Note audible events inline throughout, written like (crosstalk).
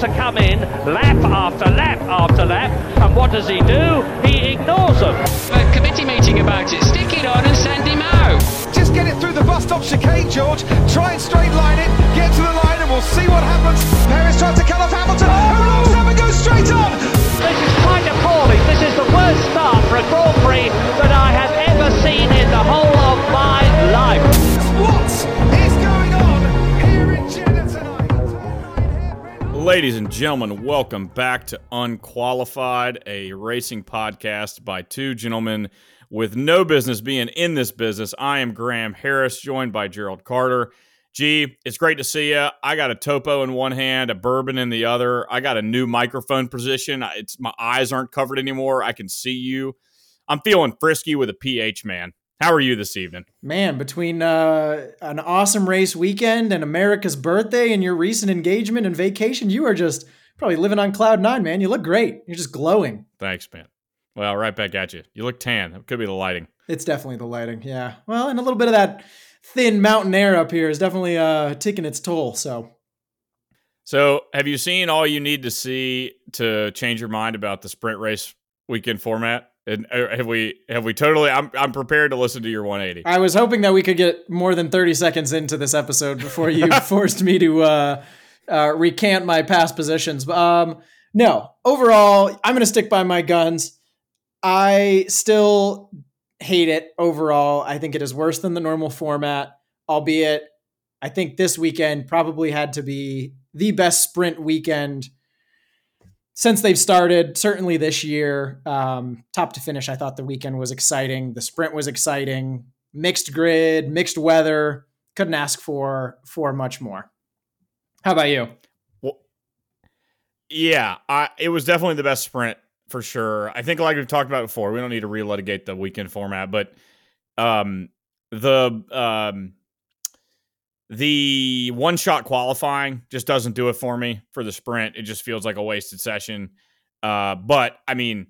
to come in lap after lap after lap, and what does he do? He ignores them. A committee meeting about it. Stick it on and send him out. Just get it through the bus stop chicane, George. Try and straight line it, get to the line, and we'll see what happens. Perez tries to cut off Hamilton, who locks up and goes straight on. This is quite appalling. This is the worst start for a Grand Prix that I have ever seen in the whole of my life. Ladies and gentlemen, welcome back to Unqualified, a racing podcast by two gentlemen with no business being in this business. I am Graham Harris, joined by Gerald Carter. Gee, it's great to see you. I got a topo in one hand, a bourbon in the other. I got a new microphone position. It's my eyes aren't covered anymore. I can see you. I'm feeling frisky with a pH, man. How are you this evening? Man, between uh, an awesome race weekend and America's birthday and your recent engagement and vacation, you are just probably living on cloud nine, man. You look great. You're just glowing. Thanks, man. Well, right back at you. You look tan. It could be the lighting. It's definitely the lighting. Yeah. Well, and a little bit of that thin mountain air up here is definitely uh, taking its toll. So, So, have you seen all you need to see to change your mind about the sprint race weekend format? And uh, have we have we totally? I'm I'm prepared to listen to your 180. I was hoping that we could get more than 30 seconds into this episode before you (laughs) forced me to uh, uh, recant my past positions. Um, no, overall, I'm going to stick by my guns. I still hate it overall. I think it is worse than the normal format, albeit I think this weekend probably had to be the best sprint weekend since they've started. Certainly this year, um, top to finish, I thought the weekend was exciting. The sprint was exciting. Mixed grid, mixed weather. Couldn't ask for for much more. How about you? Well, Yeah, I, it was definitely the best sprint for sure. I think, like we've talked about before, we don't need to relitigate the weekend format, but um, the um, the one shot qualifying just doesn't do it for me for the sprint. It just feels like a wasted session. Uh, but I mean,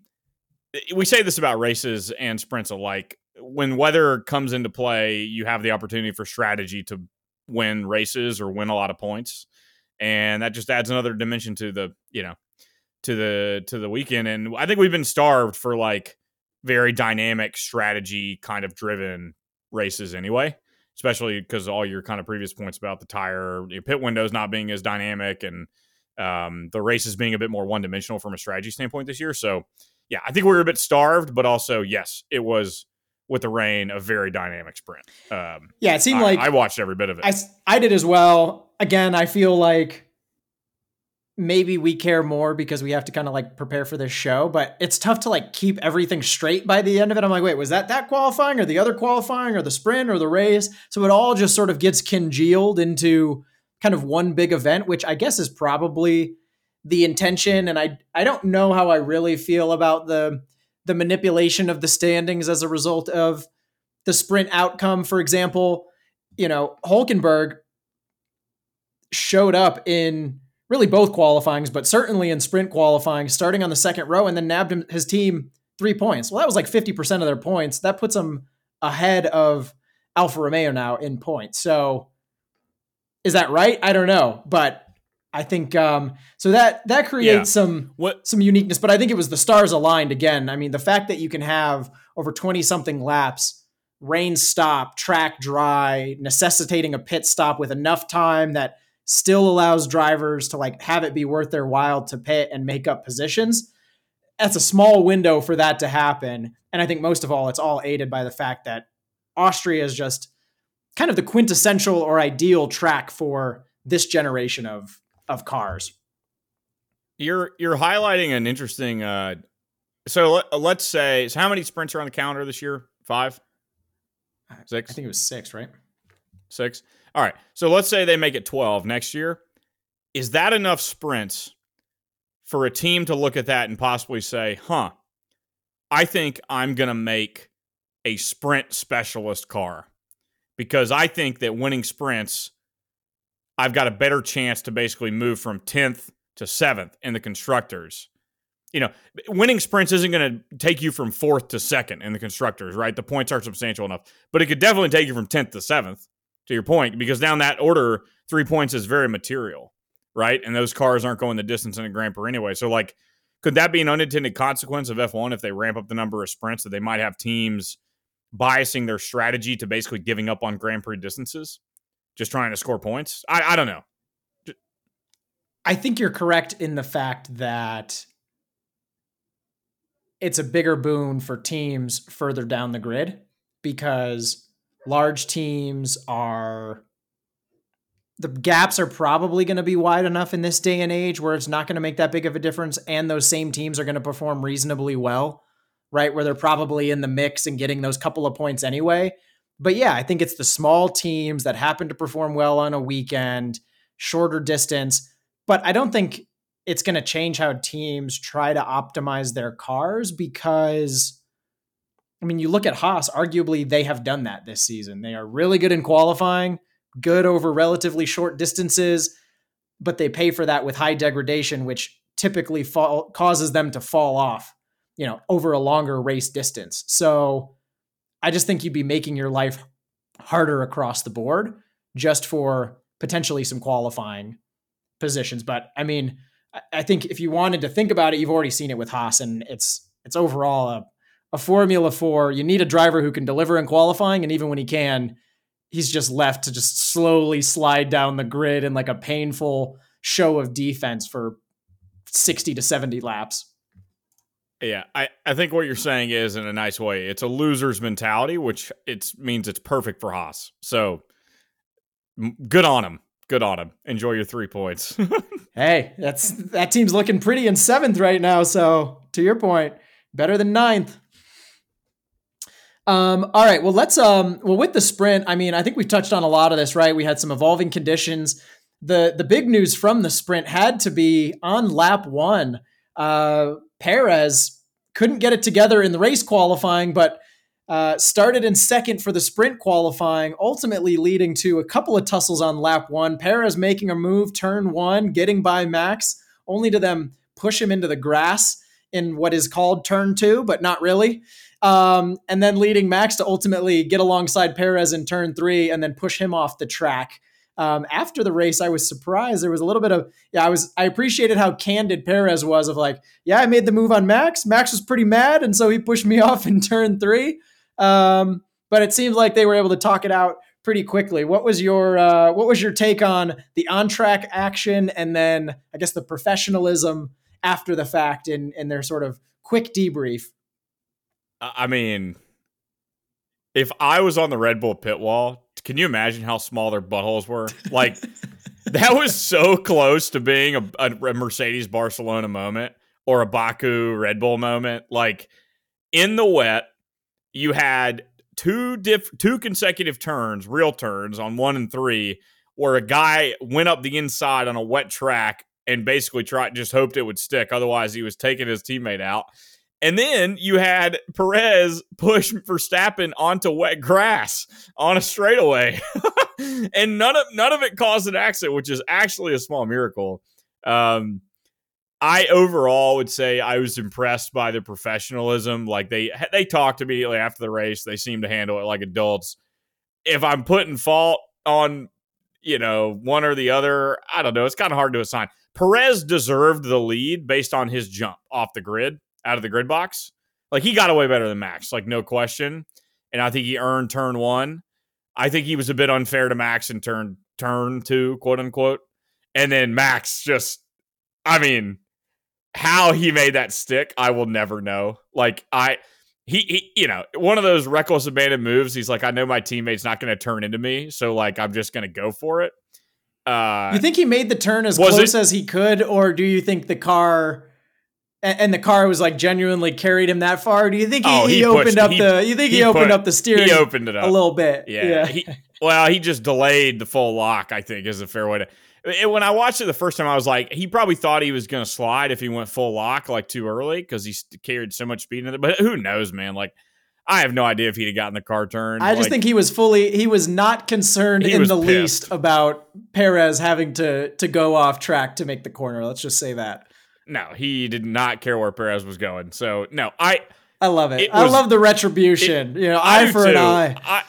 we say this about races and sprints alike. When weather comes into play, you have the opportunity for strategy to win races or win a lot of points, and that just adds another dimension to the you know to the to the weekend. And I think we've been starved for like very dynamic strategy kind of driven races anyway especially because all your kind of previous points about the tire, your pit windows not being as dynamic and um, the races being a bit more one dimensional from a strategy standpoint this year. So, yeah, I think we were a bit starved, but also, yes, it was with the rain a very dynamic sprint. Um, Yeah, it seemed I, like I watched every bit of it. I, I did as well. Again, I feel like maybe we care more because we have to kind of like prepare for this show, but it's tough to like keep everything straight by the end of it. I'm like, wait, was that that qualifying or the other qualifying or the sprint or the race? So it all just sort of gets congealed into kind of one big event, which I guess is probably the intention. And I I don't know how I really feel about the the manipulation of the standings as a result of the sprint outcome. For example, you know, Hulkenberg showed up in really both qualifyings, but certainly in sprint qualifying, starting on the second row and then nabbed him, his team three points. Well, that was like 50% of their points. That puts them ahead of Alfa Romeo now in points. So is that right? I don't know, but I think um, so that that creates Yeah. some What- some uniqueness. But I think it was the stars aligned again. I mean, the fact that you can have over 20 something laps, rain stop, track dry, necessitating a pit stop with enough time that still allows drivers to like have it be worth their while to pit and make up positions. That's a small window for that to happen. And I think most of all, it's all aided by the fact that Austria is just kind of the quintessential or ideal track for this generation of of cars. You're you're highlighting an interesting. Uh, so let, let's say, so how many sprints are on the calendar this year? Five, six, I think it was six, right? six. All right. So let's say they make it twelve next year. Is that enough sprints for a team to look at that and possibly say, "Huh, I think I'm going to make a sprint specialist car because I think that winning sprints, I've got a better chance to basically move from 10th to 7th in the constructors. You know, winning sprints isn't going to take you from 4th to 2nd in the constructors, right? The points aren't substantial enough, but it could definitely take you from 10th to 7th to your point because down that order, 3 points is very material, right? And those cars aren't going the distance in a Grand Prix anyway. So, like, could that be an unintended consequence of F1 if they ramp up the number of sprints that they might have teams biasing their strategy to basically giving up on Grand Prix distances, just trying to score points? I, I don't know. I think you're correct in the fact that it's a bigger boon for teams further down the grid because large teams are the gaps are probably going to be wide enough in this day and age where it's not going to make that big of a difference and those same teams are going to perform reasonably well right where they're probably in the mix and getting those couple of points anyway. But yeah i think it's the small teams that happen to perform well on a weekend shorter distance but i don't think it's going to change how teams try to optimize their cars because I mean, you look at Haas, arguably they have done that this season. They are really good in qualifying, good over relatively short distances, but they pay for that with high degradation, which typically fall, causes them to fall off, you know, over a longer race distance. So I just think you'd be making your life harder across the board just for potentially some qualifying positions. But I mean, I think if you wanted to think about it, you've already seen it with Haas, and it's it's overall a, a formula Four, you need a driver who can deliver in qualifying, and even when he can, he's just left to just slowly slide down the grid in like a painful show of defense for 60 to 70 laps. Yeah, I, I think what you're saying is in a nice way, it's a loser's mentality, which it means it's perfect for Haas. So good on him. Good on him. Enjoy your three points. (laughs) hey, that's that team's looking pretty in seventh right now. So to your point, better than ninth. Um, all right. Well, let's um well with the sprint, I mean, I think we've touched on a lot of this, right? We had some evolving conditions. The the big news from the sprint had to be on lap one. Uh Perez couldn't get it together in the race qualifying, but uh, started in second for the sprint qualifying, ultimately leading to a couple of tussles on lap one. Perez making a move, turn one, getting by Max, only to them push him into the grass in what is called turn two, but not really. Um, and then leading Max to ultimately get alongside Perez in turn three and then push him off the track. Um, after the race, I was surprised. There was a little bit of, yeah, I was, I appreciated how candid Perez was of like, yeah, I made the move on Max. Max was pretty mad. And so he pushed me (laughs) off in turn three. Um, but it seems like they were able to talk it out pretty quickly. What was your uh, what was your take on the on track action and then I guess the professionalism after the fact in in their sort of quick debrief? I mean, if I was on the Red Bull pit wall, can you imagine how small their buttholes were? Like (laughs) that was so close to being a, a Mercedes Barcelona moment or a Baku Red Bull moment. Like in the wet, you had two diff two consecutive turns, real turns on one and three, where a guy went up the inside on a wet track and basically tried just hoped it would stick. Otherwise, he was taking his teammate out. And then you had Perez push Verstappen onto wet grass on a straightaway, (laughs) and none of none of it caused an accident, which is actually a small miracle. Um, I overall would say I was impressed by the professionalism. Like they they talked immediately after the race. They seemed to handle it like adults. If I'm putting fault on, you know, one or the other, I don't know. It's kind of hard to assign. Perez deserved the lead based on his jump off the grid, out of the grid box. Like he got away better than Max, like no question. And I think he earned turn one. I think he was a bit unfair to Max in turn turn two, quote unquote. And then Max just, I mean, how he made that stick, I will never know. Like I he, he, you know, one of those reckless abandon moves. He's like, I know my teammate's not going to turn into me, so like I'm just going to go for it. Uh, you think he made the turn as close it, as he could, or do you think the car and, the car was like genuinely carried him that far? do you think he, oh, he, he opened up he, the? You think he, opened put, up the steering? He opened it up a little bit. Yeah. yeah. well, he just delayed the full lock. I think is a fair way to when I watched it the first time, I was like, he probably thought he was going to slide if he went full lock like too early because he carried so much speed in it. But who knows, man? Like, I have no idea if he'd have gotten the car turned. I just like, think he was fully he was not concerned in the pissed. least about Perez having to to go off track to make the corner. Let's just say that. No, he did not care where Perez was going. So no, I I love it. it was, I love the retribution. It, you know, eye for too. an eye. I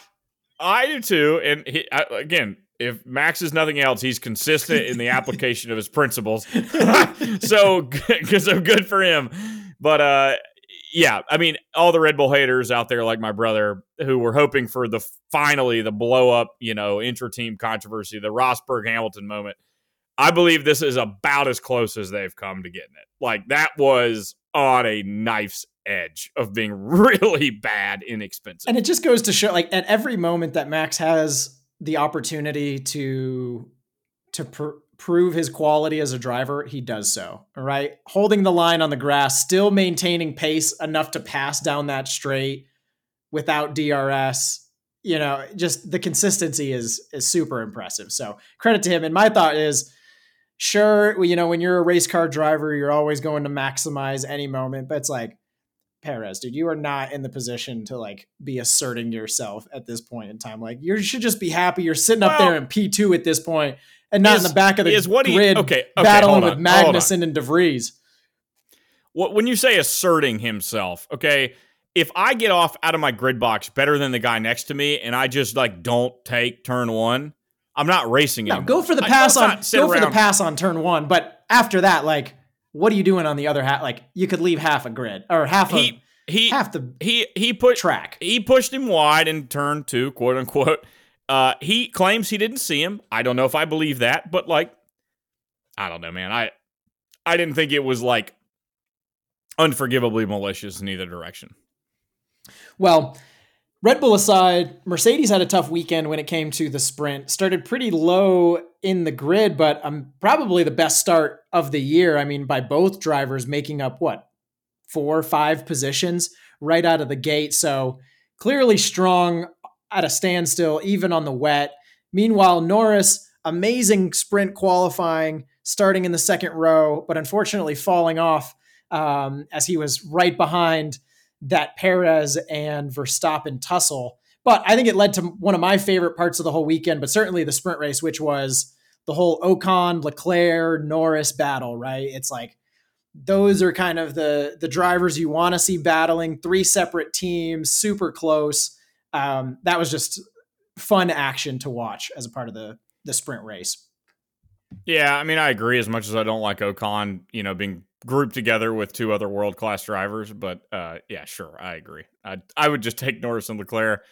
I do too. And he, I, again, if Max is nothing else, he's consistent in the (laughs) application of his principles. (laughs) so, (laughs) so good for him. But uh, yeah, I mean, all the Red Bull haters out there, like my brother, who were hoping for the finally the blow up, you know, inter team controversy, the Rosberg Hamilton moment. I believe this is about as close as they've come to getting it. Like that was on a knife's edge of being (laughs) really bad, inexpensive. And it just goes to show, like, at every moment that Max has the opportunity to to pr- prove his quality as a driver, he does so. All right, holding the line on the grass, still maintaining pace enough to pass down that straight without DRS. You know, just the consistency is is super impressive. So credit to him. And my thought is sure, you know, when you're a race car driver, you're always going to maximize any moment, but it's like Perez, dude, you are not in the position to like be asserting yourself at this point in time. Like you should just be happy you're sitting up there in P2 at this point and not is, in the back of the is what grid he, okay, okay, battling with Magnussen and DeVries. What when you say asserting himself, okay, if I get off out of my grid box better than the guy next to me and I just like don't take turn 1, I'm not racing no, go for the pass on go around. for the pass on turn one. But after that, like, what are you doing on the other half? Like, you could leave half a grid or half he, a he half the he he put track. He pushed him wide in turn two, quote unquote. Uh, he claims he didn't see him. I don't know if I believe that, but like, I don't know, man. I I didn't think it was like unforgivably malicious in either direction. Well, Red Bull aside, Mercedes had a tough weekend when it came to the sprint. Started pretty low in the grid, but um, probably the best start of the year. I mean, by both drivers making up what four or five positions right out of the gate. So clearly strong at a standstill, even on the wet. Meanwhile, Norris, amazing sprint qualifying, starting in the second row, but unfortunately falling off um, as he was right behind that Perez and Verstappen tussle. But I think it led to one of my favorite parts of the whole weekend, but certainly the sprint race, which was the whole Ocon, Leclerc, Norris battle, right? It's like those are kind of the the drivers you want to see battling, three separate teams, super close. Um, that was just fun action to watch as a part of the the sprint race. Yeah, I mean, I agree. As much as I don't like Ocon, you know, being grouped together with two other world class drivers. But uh, yeah, sure, I agree. I I would just take Norris and Leclerc,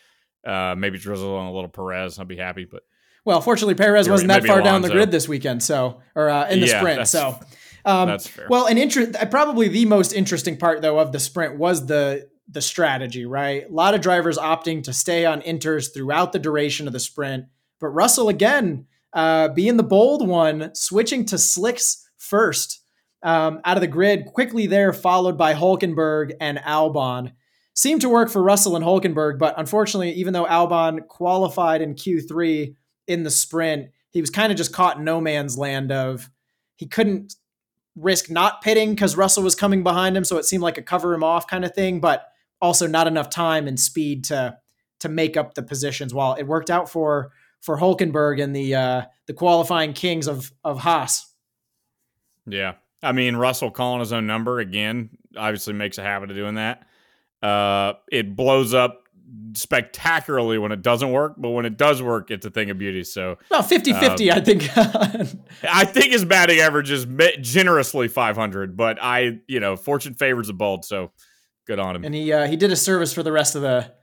uh, maybe drizzle on a little Perez. I'd be happy. But well, fortunately, Perez wasn't that far Alonso. down the grid this weekend, so or uh, in the yeah, sprint. So um, that's fair. Well, an interest. Probably the most interesting part though of the sprint was the the strategy. Right, a lot of drivers opting to stay on inters throughout the duration of the sprint, but Russell again uh, being the bold one, switching to slicks first um, out of the grid quickly there, followed by Hulkenberg and Albon. Seemed to work for Russell and Hulkenberg, but unfortunately, even though Albon qualified in Q3 in the sprint, he was kind of just caught in no man's land of he couldn't risk not pitting because Russell was coming behind him, so it seemed like a cover him off kind of thing, but also not enough time and speed to to make up the positions. While it worked out for for Hulkenberg and the uh, the qualifying kings of of Haas. Yeah, I mean, Russell calling his own number again obviously makes a habit of doing that. Uh, it blows up spectacularly when it doesn't work, but when it does work, it's a thing of beauty. So, well, 50 50, um, I think. (laughs) I think his batting average is generously 500, but I, you know, fortune favors the bold. So good on him. And he, uh, he did a service for the rest of the,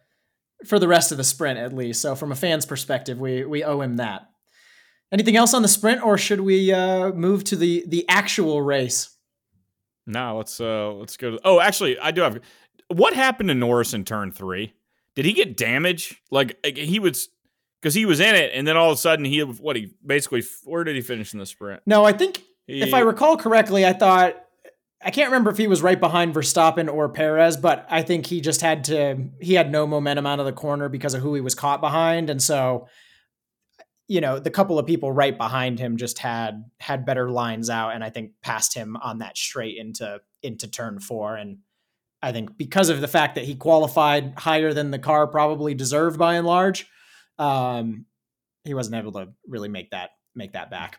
for the rest of the sprint at least. So from a fan's perspective, we, we owe him that. Anything else on the sprint, or should we uh, move to the the actual race? No, let's uh let's go. To, oh, actually, I do have. What happened to Norris in turn three? Did he get damage? Like he was because he was in it, and then all of a sudden he what he basically where did he finish in the sprint? No, I think he, if I recall correctly, I thought I can't remember if he was right behind Verstappen or Perez, but I think he just had to he had no momentum out of the corner because of who he was caught behind, and so you know the couple of people right behind him just had had better lines out and i think passed him on that straight into into turn four. And i think because of the fact that he qualified higher than the car probably deserved by and large um he wasn't able to really make that make that back.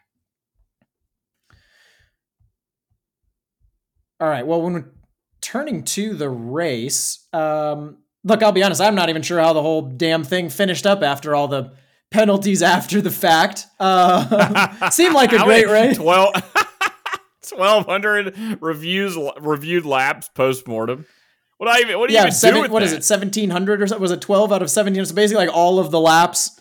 All right. Well when we're turning to the race um look i'll be honest i'm not even sure how the whole damn thing finished up after all the penalties after the fact. Uh, (laughs) seemed like a great race. (laughs) 12 1200 reviews reviewed laps post mortem. What I even what do you Yeah, even do seven, with what is that? it, seventeen hundred or something? Was it twelve out of seventeen? So basically, like all of the laps.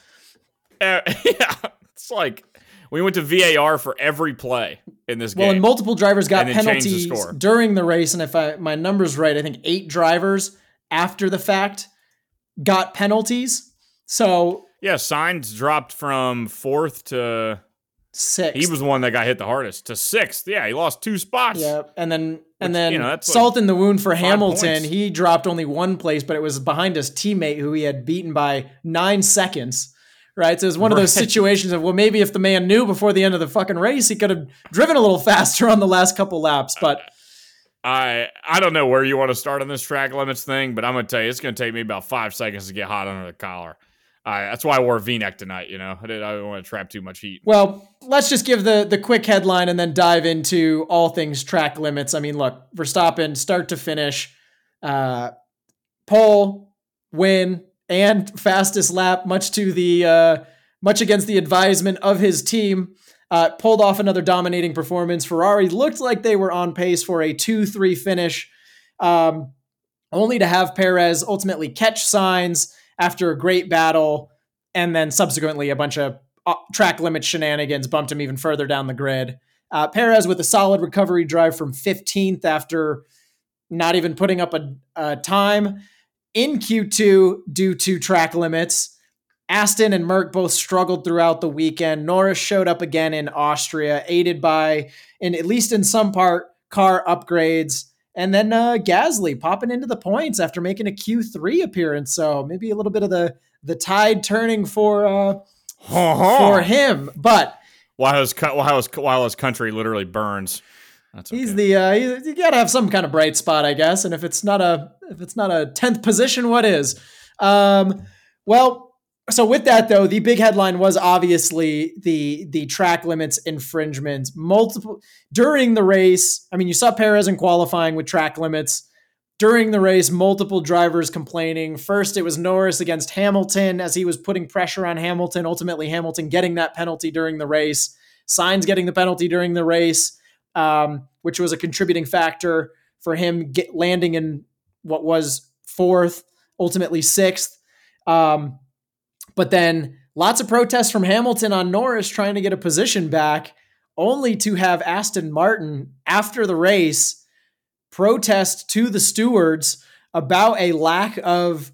Uh, (laughs) yeah, it's like we went to VAR for every play in this Well, game. Well, and multiple drivers got changed the penalties during the race, and if I my numbers right, I think eight drivers after the fact got penalties. So yeah, Sainz dropped from fourth to six. he was the one that got hit the hardest to sixth. Yeah, he lost two spots. Yeah, and then and then you know, salt in the wound for Hamilton. points. He dropped only one place, but it was behind his teammate who he had beaten by nine seconds. Right, so it was one of those situations of well, maybe if the man knew before the end of the fucking race, he could have driven a little (laughs) faster on the last couple laps. But I I don't know where you want to start on this track limits thing, but I'm gonna tell you it's gonna take me about five seconds to get hot under the collar. Uh, that's why I wore a V-neck tonight. You know, I didn't, I didn't want to trap too much heat. Well, let's just give the the quick headline and then dive into all things track limits. I mean, look, Verstappen, start to finish, uh, pole, win, and fastest lap, much to the uh, much against the advisement of his team. Uh, pulled off another dominating performance. Ferrari looked like they were on pace for a 2 3 finish, um, only to have Perez ultimately catch Sainz after a great battle, and then subsequently a bunch of uh, track limit shenanigans bumped him even further down the grid. Uh, Perez with a solid recovery drive from 15th after not even putting up a, a time in Q2 due to track limits. Aston and Merc both struggled throughout the weekend. Norris showed up again in Austria, aided by, in at least in some part, car upgrades. And then uh, Gasly popping into the points after making a Q3 appearance. So maybe a little bit of the the tide turning for uh, for him. But while his while his while his country literally burns. That's okay. he's the uh, he's, you gotta have some kind of bright spot, I guess. And if it's not a if it's not a tenth position, what is? Um, well, so with that though, the big headline was obviously the the track limits infringement. Multiple during the race. I mean, you saw Perez in qualifying with track limits. During the race, multiple drivers complaining. First, it was Norris against Hamilton as he was putting pressure on Hamilton. Ultimately, Hamilton getting that penalty during the race. Sainz getting the penalty during the race, um, which was a contributing factor for him get, landing in what was fourth, ultimately sixth. Um, but then lots of protests from Hamilton on Norris trying to get a position back, only to have Aston Martin after the race protest to the stewards about a lack of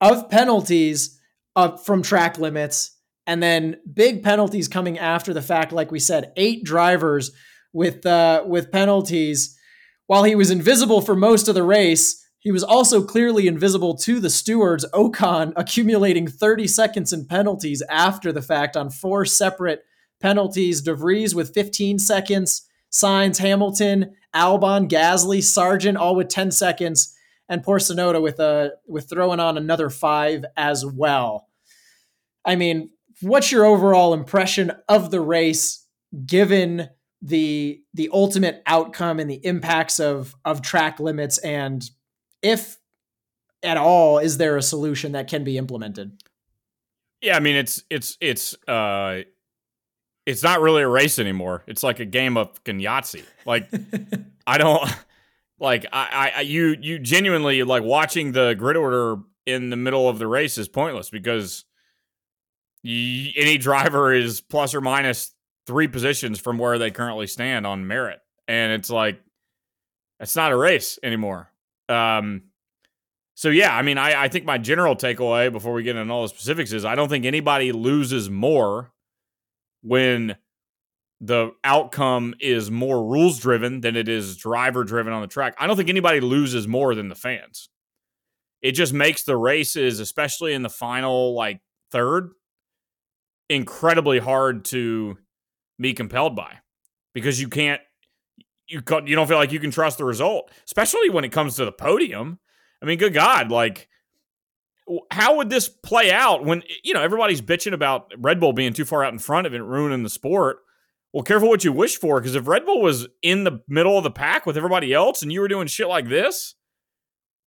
of penalties uh, from track limits and then big penalties coming after the fact like we said eight drivers with uh, with penalties. While he was invisible for most of the race he was also clearly invisible to the stewards ocon accumulating 30 seconds in penalties after the fact on four separate penalties devries with 15 seconds Sainz hamilton albon gasly sargent all with 10 seconds and poor Tsunoda with a with throwing on another five as well. I mean, what's your overall impression of the race given the the ultimate outcome and the impacts of of track limits and if at all is there a solution that can be implemented? Yeah, I mean it's it's it's uh it's not really a race anymore. It's like a game of fucking Yahtzee. Like (laughs) I don't like I, I you you genuinely like watching the grid order in the middle of the race is pointless because y- any driver is plus or minus three positions from where they currently stand on merit, and it's like it's not a race anymore. Um, so yeah, I mean, I, I think my general takeaway before we get into all the specifics is I don't think anybody loses more when the outcome is more rules driven than it is driver driven on the track. I don't think anybody loses more than the fans. It just makes the races, especially in the final like third, incredibly hard to be compelled by because you can't you you don't feel like you can trust the result, especially when it comes to the podium. I mean, good God, like how would this play out when you know everybody's bitching about Red Bull being too far out in front of it, ruining the sport? Well, careful what you wish for, because if Red Bull was in the middle of the pack with everybody else and you were doing shit like this,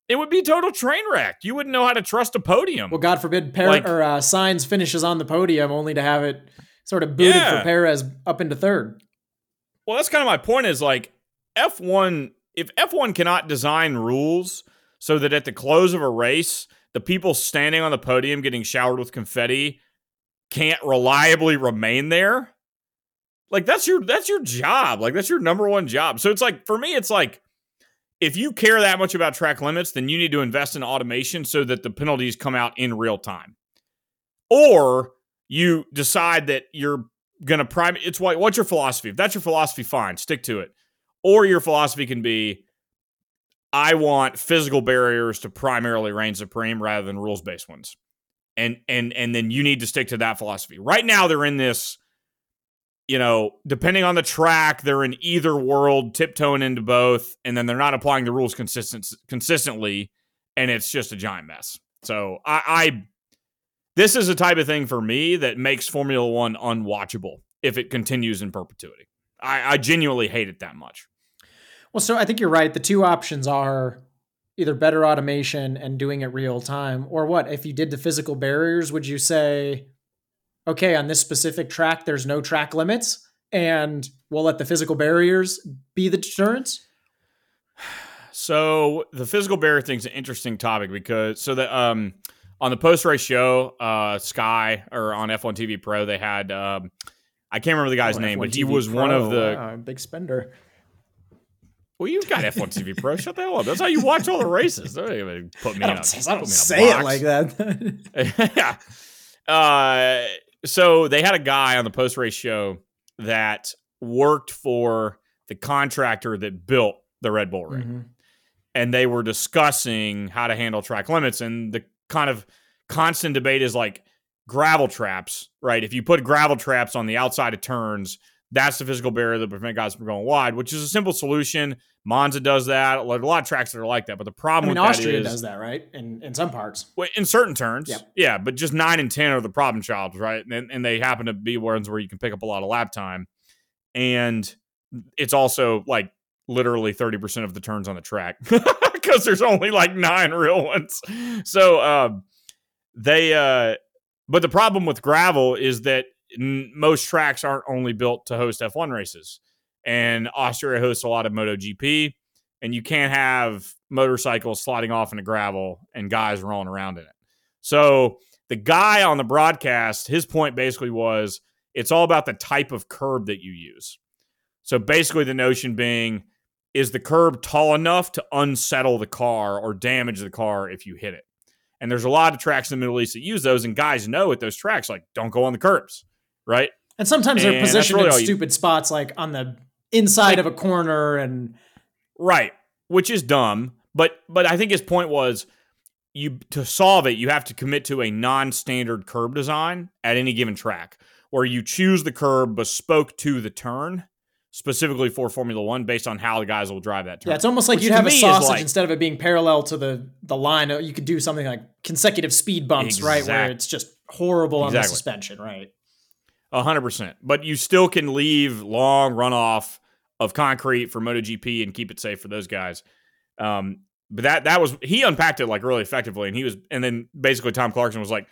it would be total train wreck. You wouldn't know how to trust a podium. Well, God forbid, per- Like- or uh, Sainz finishes on the podium only to have it sort of booted Yeah. for Perez up into third. Well, that's kind of my point is like F1 if F1 cannot design rules so that at the close of a race, the people standing on the podium getting showered with confetti can't reliably remain there, like that's your that's your job. Like that's your number one job. So it's like for me it's like if you care that much about track limits, then you need to invest in automation so that the penalties come out in real time. Or you decide that you're gonna prime it's what what's your philosophy? If that's your philosophy fine stick to it. Or your philosophy can be i want physical barriers to primarily reign supreme rather than rules based ones. And and and then you need to stick to that philosophy. Right now they're in this you know depending on the track they're in either world tiptoeing into both and then they're not applying the rules consistent consistently and it's just a giant mess. So i i this is a type of thing for me that makes Formula One unwatchable if it continues in perpetuity. I, I genuinely hate it that much. Well, so I think you're right. The two options are either better automation and doing it real time, or what? If you did the physical barriers, would you say, okay, on this specific track, there's no track limits, and we'll let the physical barriers be the deterrence? (sighs) So the physical barrier thing's an interesting topic because so that um on the post race show, uh Sky or on F1 TV Pro, they had um I can't remember the guy's Oh, name, F1 but he TV was one of the Wow, big spender. Well, you've got F1 TV Pro. Shut the hell up. That's how you watch all the races. Don't even put me I in don't, a, I don't put me in a say it like that. (laughs) yeah. Uh, so they had a guy on the post race show that worked for the contractor that built the Red Bull ring. Mhm. And they were discussing how to handle track limits. And the kind of constant debate is like gravel traps, right? If you put gravel traps on the outside of turns, that's the physical barrier that prevent guys from going wide, which is a simple solution. Monza does that. A lot of tracks that are like that. But the I problem mean, with Austria is- does that, right? In in some parts. in certain turns, Yep. yeah, but just nine and ten are the problem childs, right? And, and they happen to be ones where you can pick up a lot of lap time, and it's also like literally thirty percent of the turns on the track (laughs) because there's only like nine real ones. So um, they, uh, but the problem with gravel is that n- most tracks aren't only built to host F1 races, and Austria hosts a lot of MotoGP and you can't have motorcycles sliding off into gravel and guys rolling around in it. So the guy on the broadcast, his point basically was it's all about the type of curb that you use. So basically, the notion being is the curb tall enough to unsettle the car or damage the car if you hit it. And there's a lot of tracks in the Middle East that use those, and guys know at those tracks, like, don't go on the curbs, right? And sometimes And they're positioned really in all you- stupid spots, like on the inside of a corner, and Right, which is dumb, but but I think his point was you to solve it, you have to commit to a non-standard curb design at any given track where you choose the curb bespoke to the turn specifically for Formula 1 based on how the guys will drive that turn. yeah, it's almost like Which you'd have a sausage like- instead of it being parallel to the the line. You could do something like consecutive speed bumps, right, where it's just horrible on the suspension, right? A hundred percent. But you still can leave long runoff of concrete for MotoGP and keep it safe for those guys. Um, but that that was he unpacked it like really effectively, and he was, and then basically Tom Clarkson was like,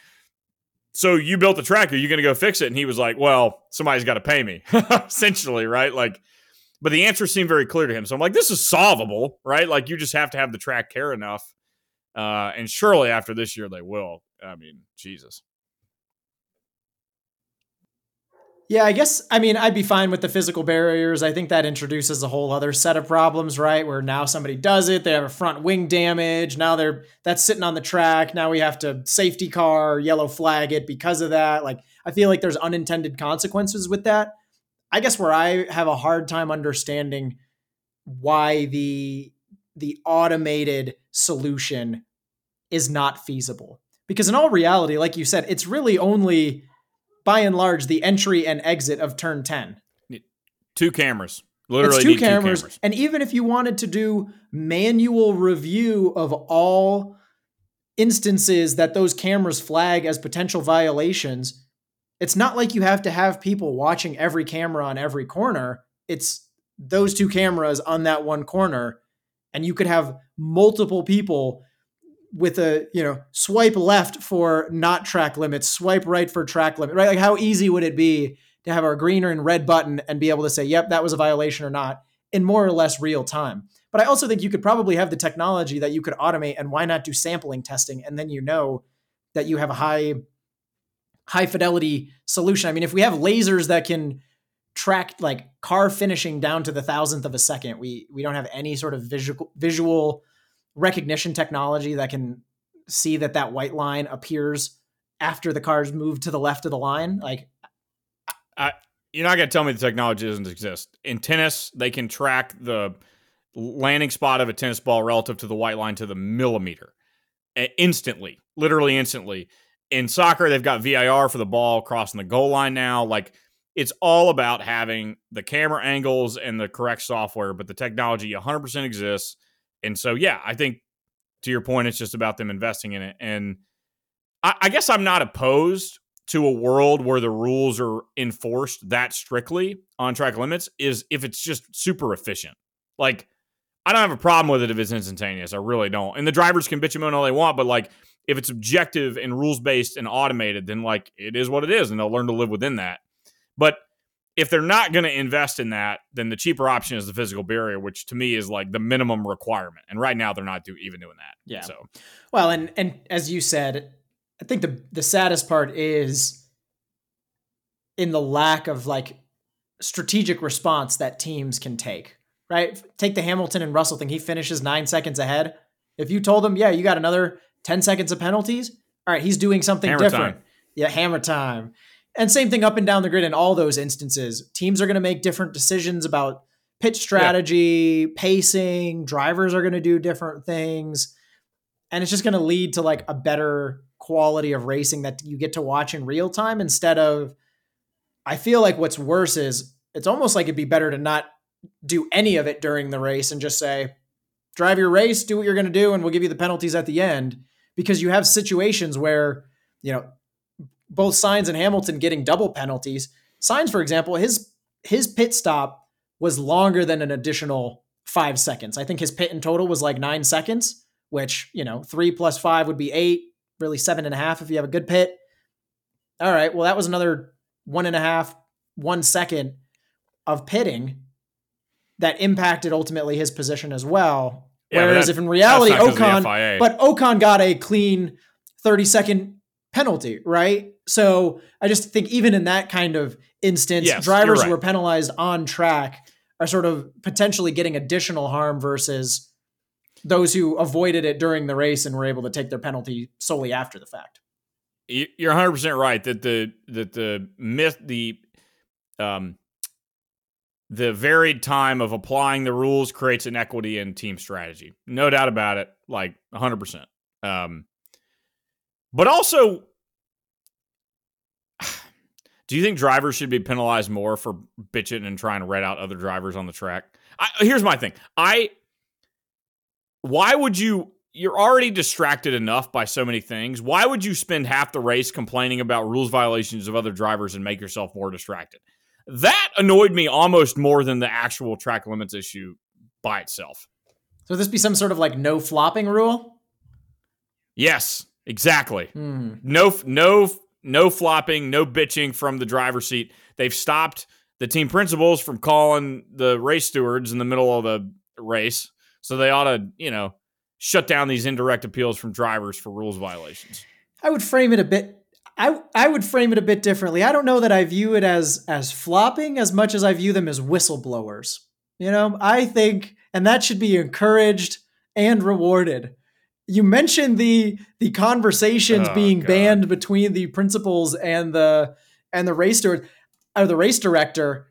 "So you built the track? Are you going to go fix it?" And he was like, "Well, somebody's got to pay me." (laughs) Essentially, right? Like, but the answer seemed very clear to him. So I'm like, "This is solvable, right? Like, you just have to have the track care enough." Uh, and surely after this year they will. I mean, Jesus. Yeah, I guess I mean I'd be fine with the physical barriers. I think that introduces a whole other set of problems, right? Where now somebody does it, they have a front wing damage. Now they're that's sitting on the track. Now we have to safety car, yellow flag it because of that. Like I feel like there's unintended consequences with that. I guess where I have a hard time understanding why the the automated solution is not feasible. Because in all reality, like you said, it's really only by and large the entry and exit of turn 10 Two cameras. Literally two cameras, two cameras. and even if you wanted to do manual review of all instances that those cameras flag as potential violations it's not like you have to have people watching every camera on every corner it's those two cameras on that one corner and you could have multiple people with a you know swipe left for not track limits, swipe right for track limit, right? Like how easy would it be to have our green or red button and be able to say, "Yep, that was a violation" or not in more or less real time. But I also think you could probably have the technology that you could automate, and why not do sampling testing, and then you know that you have a high high fidelity solution. I mean, if we have lasers that can track like car finishing down to the thousandth of a second, we we don't have any sort of visual visual recognition technology that can see that that white line appears after the cars move to the left of the line. Like, I, you're not going to tell me the technology doesn't exist. In tennis, they can track the landing spot of a tennis ball relative to the white line to the millimeter instantly, literally instantly. In soccer, they've got VIR for the ball crossing the goal line now. Like, it's all about having the camera angles and the correct software, but the technology 100% exists. And so, yeah, I think to your point, it's just about them investing in it. And I, I guess I'm not opposed to a world where the rules are enforced that strictly on track limits is if it's just super efficient. Like, I don't have a problem with it if it's instantaneous. I really don't. And the drivers can bitch them all they want, but like if it's objective and rules based and automated, then like it is what it is, and they'll learn to live within that. But if they're not going to invest in that, then the cheaper option is the physical barrier, which to me is like the minimum requirement. And right now, they're not do, even doing that. Yeah. So, well, and and as you said, I think the the saddest part is in the lack of like strategic response that teams can take. Right? Take the Hamilton and Russell thing. He finishes nine seconds ahead. If you told him, yeah, you got another ten seconds of penalties. All right, he's doing something hammer different. Time. Yeah, hammer time. And same thing up and down the grid in all those instances. Teams are going to make different decisions about pitch strategy, yeah. pacing, drivers are going to do different things. And it's just going to lead to like a better quality of racing that you get to watch in real time instead of I feel like what's worse is it's almost like it'd be better to not do any of it during the race and just say drive your race, do what you're going to do and we'll give you the penalties at the end because you have situations where, you know, both Sainz and Hamilton getting double penalties. Sainz, for example, his his pit stop was longer than an additional five seconds. I think his pit in total was like nine seconds, which you know three plus five would be eight, really seven and a half if you have a good pit. All right, well that was another one and a half, one second of pitting that impacted ultimately his position as well. Yeah, Whereas if in reality Ocon, but Ocon got a clean 30 second penalty, right? So I just think even in that kind of instance, yes, drivers right. who are penalized on track are sort of potentially getting additional harm versus those who avoided it during the race and were able to take their penalty solely after the fact. You're 100 percent right that the that the myth the um the varied time of applying the rules creates inequity in team strategy. No doubt about it. Like 100 percent. Um, but also, do you think drivers should be penalized more for bitching and trying to red out other drivers on the track? I, here's my thing. I why would you you're already distracted enough by so many things. Why would you spend half the race complaining about rules violations of other drivers and make yourself more distracted? That annoyed me almost more than the actual track limits issue by itself. So this be some sort of like no flopping rule? Yes. Exactly. Hmm. No, no, no flopping, no bitching from the driver's seat. They've stopped the team principals from calling the race stewards in the middle of the race. So they ought to, you know, shut down these indirect appeals from drivers for rules violations. I would frame it a bit. I I would frame it a bit differently. I don't know that I view it as as flopping as much as I view them as whistleblowers. You know, I think, and that should be encouraged and rewarded you mentioned the the conversations oh, being God. banned between the principals and the and the race steward or the race director.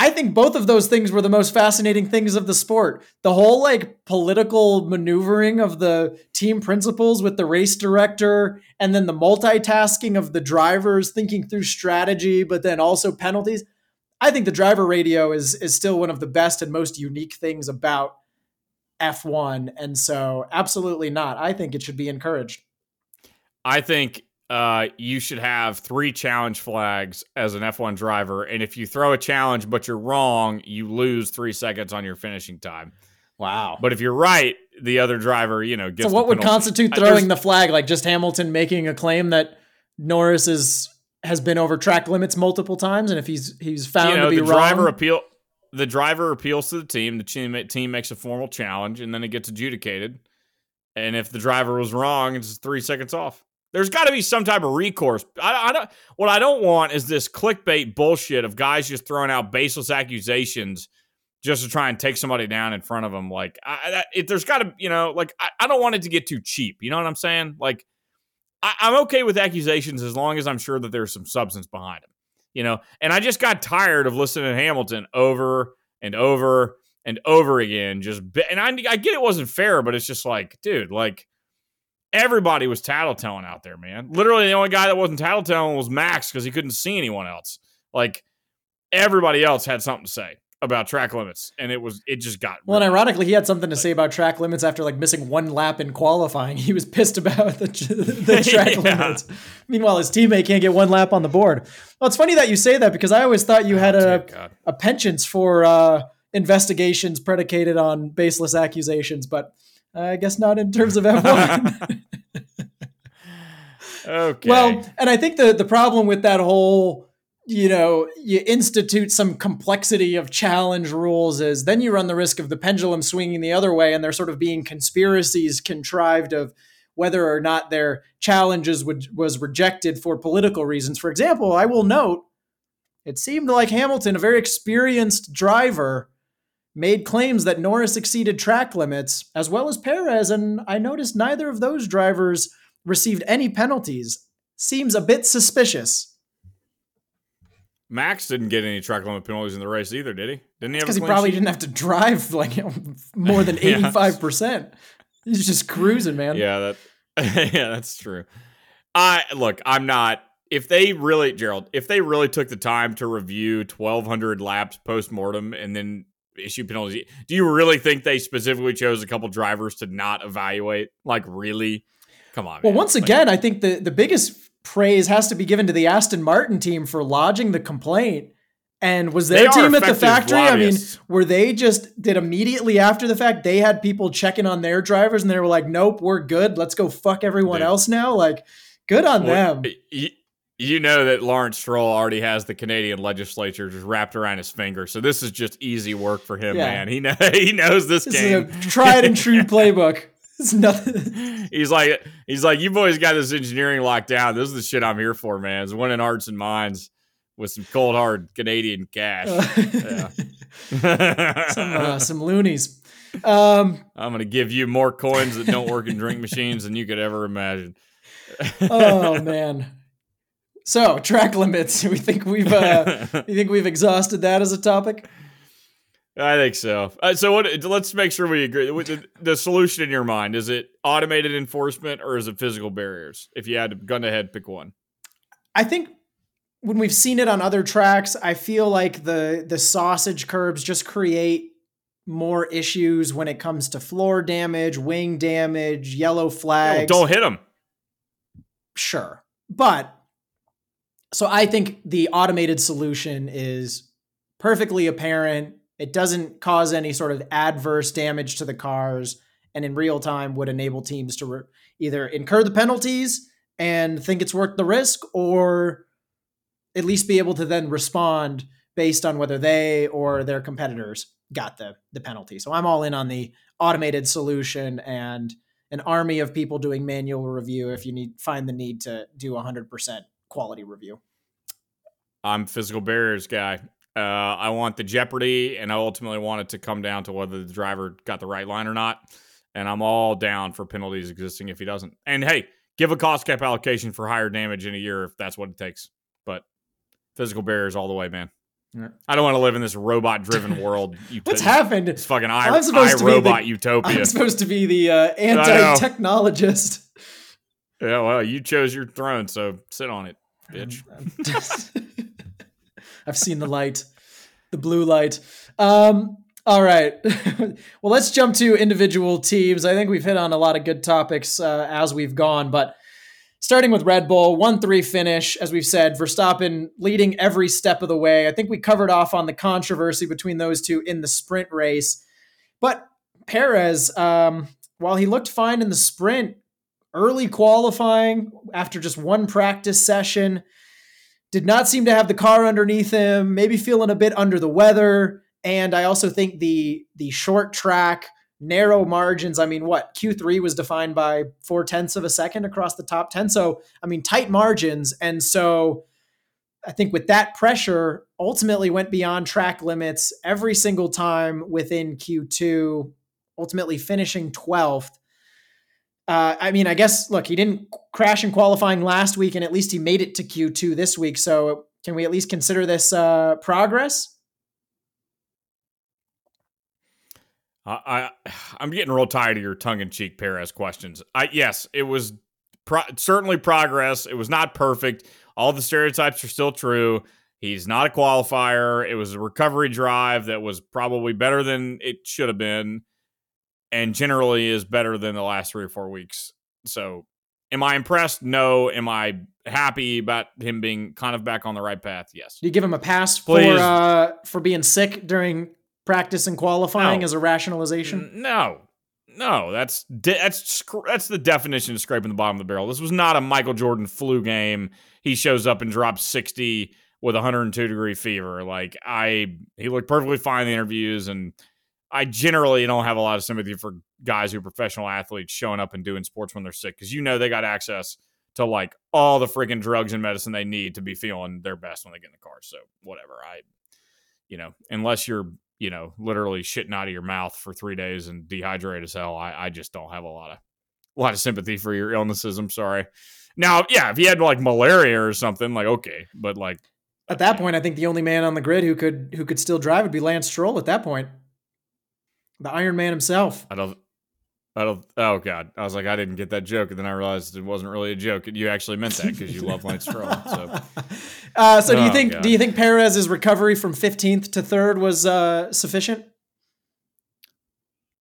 I think both of those things were the most fascinating things of the sport. The whole like political maneuvering of the team principals with the race director, and then the multitasking of the drivers thinking through strategy, but then also penalties. I think the driver radio is is still one of the best and most unique things about F1. And so, absolutely not. I think it should be encouraged. I think uh, you should have three challenge flags as an F1 driver. And if you throw a challenge, but you're wrong, you lose three seconds on your finishing time. Wow. But if you're right, the other driver, you know, gets So what would constitute Uh, throwing there's- the flag? Like just Hamilton making a claim that Norris is has been over track limits multiple times, and if he's he's found you know, to be the wrong, driver appeal the driver appeals to the team, the team team makes a formal challenge and then it gets adjudicated. And if the driver was wrong, it's 3 seconds off. There's got to be some type of recourse. I, I don't what I don't want is this clickbait bullshit of guys just throwing out baseless accusations just to try and take somebody down in front of them. Like, I, that, it, there's got to, you know, like I, I don't want it to get too cheap. You know what I'm saying? Like, I, I'm okay with accusations as long as I'm sure that there's some substance behind them. You know, and I just got tired of listening to Hamilton over and over and over again. Just bi- and I, I get it wasn't fair, but it's just like, dude, like everybody was tattletelling out there, man. Literally, the only guy that wasn't tattletelling was Max because he couldn't see anyone else. Like everybody else had something to say about track limits, and it was it just got Well, and ironically, he had something to say about track limits after like missing one lap in qualifying. (laughs) He was pissed about the, the (laughs) track Yeah. limits. Meanwhile, his teammate can't get one lap on the board. Well, it's funny that you say that because I always thought you had Oh, a, God. a penchant for uh, investigations predicated on baseless accusations, but I guess not in terms of F1. (laughs) okay. Well, and I think the the problem with that whole, you know, you institute some complexity of challenge rules is then you run the risk of the pendulum swinging the other way, and there sort of being conspiracies contrived of whether or not their challenges would, was rejected for political reasons. For example, I will note, it seemed like Hamilton, a very experienced driver, made claims that Norris exceeded track limits, as well as Perez, and I noticed neither of those drivers received any penalties. Seems a bit suspicious. Max didn't get any track limit penalties in the race either, did he? Didn't he Because he probably sheet? didn't have to drive like more than (laughs) 85%. He's just cruising, man. Yeah, that (laughs) yeah, that's true. I look, I'm not if they really Gerald, if they really took the time to review 1200 laps post mortem and then issue penalties, do you really think they specifically chose a couple drivers to not evaluate? Like really? Come on. Well, man. once Like, again, I think the, the biggest praise has to be given to the Aston Martin team for lodging the complaint. And was their team at the factory? I mean, were they just did immediately after the fact they had people checking on their drivers and they were like, "Nope, we're good. Let's go fuck everyone else now." Like, good on well, them. you know that Lawrence Stroll already has the Canadian legislature just wrapped around his finger, so this is just easy work for him, Yeah. man. He know, (laughs) he knows this, This game. is a tried and true (laughs) playbook. It's nothing. he's like, he's like, you boys got this engineering locked down. This is the shit I'm here for, man. It's winning hearts and minds with some cold hard Canadian cash. (laughs) some, uh, some loonies. (laughs) Um, I'm gonna give you more coins that don't work in drink machines than you could ever imagine. oh (laughs) man. So track limits. We think we've uh, you think we've exhausted that as a topic. I think so. Uh, so what? Let's make sure we agree. With the, the solution in your mind is it automated enforcement or is it physical barriers? If you had to gun to head, pick one. I think when we've seen it on other tracks, I feel like the the sausage curbs just create more issues when it comes to floor damage, wing damage, yellow Well, flags. don't hit them. sure. But so I think the automated solution is perfectly apparent. It doesn't cause any sort of adverse damage to the cars and in real time would enable teams to re- either incur the penalties and think it's worth the risk or at least be able to then respond based on whether they or their competitors got the the penalty. So I'm all in on the automated solution and an army of people doing manual review if you need find the need to do 100% quality review. I'm physical barriers guy. Uh, I want the jeopardy, and I ultimately want it to come down to whether the driver got the right line or not. And I'm all down for penalties existing if he doesn't. And hey, give a cost cap allocation for higher damage in a year if that's what it takes. But physical barriers all the way, man. I don't want to live in this robot-driven (laughs) world. What's happened? It's fucking I, I'm supposed to be robot the- utopia. I'm supposed to be the uh, (laughs) anti-technologist. yeah, well, you chose your throne, so sit on it, bitch. I've seen the light, the blue light. Um, all right. (laughs) well, let's jump to individual teams. I think we've hit on a lot of good topics uh, as we've gone, but starting with Red Bull, 1 3 finish. As we've said, Verstappen leading every step of the way. I think we covered off on the controversy between those two in the sprint race. But Perez, um, while he looked fine in the sprint, early qualifying after just one practice session, did not seem to have the car underneath him, maybe feeling a bit under the weather. And I also think the the short track, narrow margins. I mean, what Q3 was defined by four tenths of a second across the top 10. So, I mean, tight margins. And so I think with that pressure, ultimately went beyond track limits every single time within Q2, ultimately finishing 12th. Uh, I mean, I guess, look, he didn't crash in qualifying last week, and at least he made it to Q2 this week. So can we at least consider this uh, progress? I, I I'm getting real tired of your tongue-in-cheek Perez questions. I yes, it was pro- certainly progress. It was not perfect. All the stereotypes are still true. He's not a qualifier. It was a recovery drive that was probably better than it should have been, and generally is better than the last three or four weeks. So, am I impressed? No. Am I happy about him being kind of back on the right path? Yes. Do you give him a pass Please. for uh, for being sick during practice and qualifying No. as a rationalization? No, no, that's de- that's that's the definition of scraping the bottom of the barrel. This was not a Michael Jordan flu game. He shows up and drops sixty with 102 degree fever. Like I, he looked perfectly fine in the interviews, and I generally don't have a lot of sympathy for guys who are professional athletes showing up and doing sports when they're sick because you know they got access to like all the freaking drugs and medicine they need to be feeling their best when they get in the car. So whatever, I, you know, unless you're you know, literally shitting out of your mouth for three days and dehydrated as hell. I, I just don't have a lot of a lot of sympathy for your illnesses. I'm sorry. Now, yeah, if you had like malaria or something, like okay, but like At that point, I think the only man on the grid who could who could still drive would be Lance Stroll. At that point, the Iron Man himself. I don't, I don't. Oh god, I was like, I didn't get that joke, and then I realized it wasn't really a joke. You actually meant that because you love Lance Stroll. So (laughs) Uh, so do you Oh, think God. do you think Perez's recovery from 15th to third was uh, sufficient?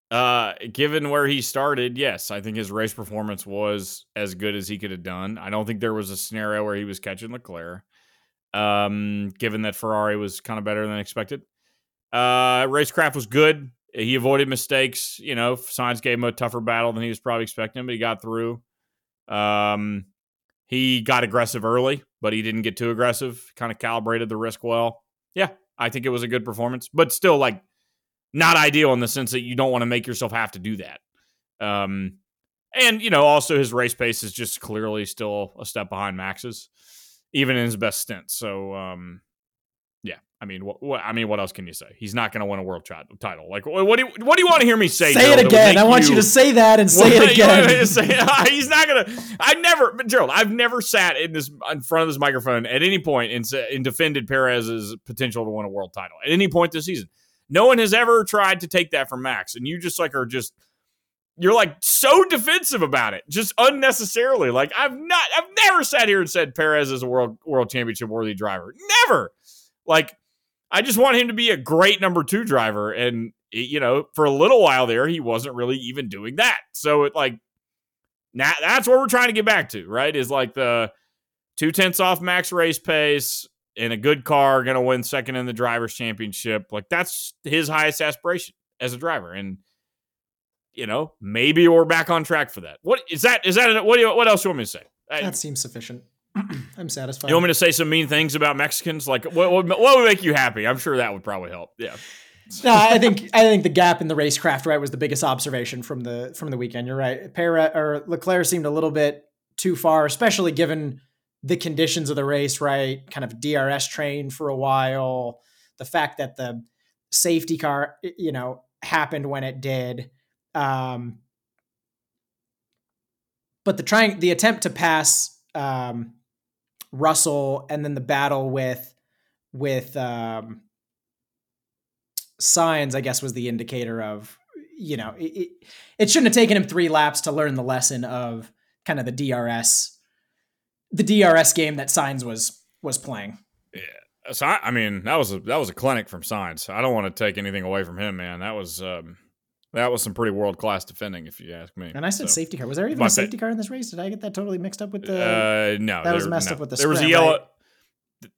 Uh, given where he started, yes, I think his race performance was as good as he could have done. I don't think there was a scenario where he was catching Leclerc. Um, given that Ferrari was kind of better than expected. Uh, racecraft was good. He avoided mistakes. You know, Sainz gave him a tougher battle than he was probably expecting, but he got through. Um, he got aggressive early, but he didn't get too aggressive. Kind of calibrated the risk well. Yeah, I think it was a good performance, but still, like, not ideal in the sense that you don't want to make yourself have to do that. Um, and you know, also his race pace is just clearly still a step behind Max's, even in his best stint. So, um, I mean, what, what I mean, what else can you say? He's not going to win a world tri- title. Like, what, what do you, what do you want to hear me say? Say Gerald, it again. I want you to say that and say (laughs) it you to again. say- (laughs) he's not gonna. I never, but Gerald. I've never sat in this in front of this microphone at any point and, and defended Perez's potential to win a world title at any point this season. No one has ever tried to take that from Max, and you just like are just you're like so defensive about it, just unnecessarily. Like I've not, I've never sat here and said Perez is a world world championship worthy driver. Never. Like I just want him to be a great number two driver, and you know, for a little while there, he wasn't really even doing that. So it like now that's what we're trying to get back to, right? Is like the two tenths off max race pace in a good car, going to win second in the drivers' championship. Like that's his highest aspiration as a driver, and you know maybe we're back on track for that. What is that? Is that what? Do you, what else you want me to say? I- That seems sufficient. (clears throat) I'm satisfied. you want me to say some mean things about Mexicans? Like what? What, what would make you happy? I'm sure that would probably help. Yeah. no, I think I think the gap in the racecraft right was the biggest observation from the from the weekend. You're right. Perez or Leclerc seemed a little bit too far, especially given the conditions of the race. Right, kind of DRS train for a while. The fact that the safety car, you know, happened when it did. Um, but the trying the attempt to pass um, Russell and then the battle with with um, Sainz, I guess, was the indicator of, you know, it, it, shouldn't have taken him three laps to learn the lesson of kind of the DRS, the DRS game that Sainz was was playing. Yeah. So I, I mean, that was a that was a clinic from Sainz. I don't want to take anything away from him, man. That was um, that was some pretty world class defending, if you ask me. And I said So, safety car. Was there even My a safety car in this race? Did I get that totally mixed up with the? uh, no, that was messed no. up with the There was a yellow. right?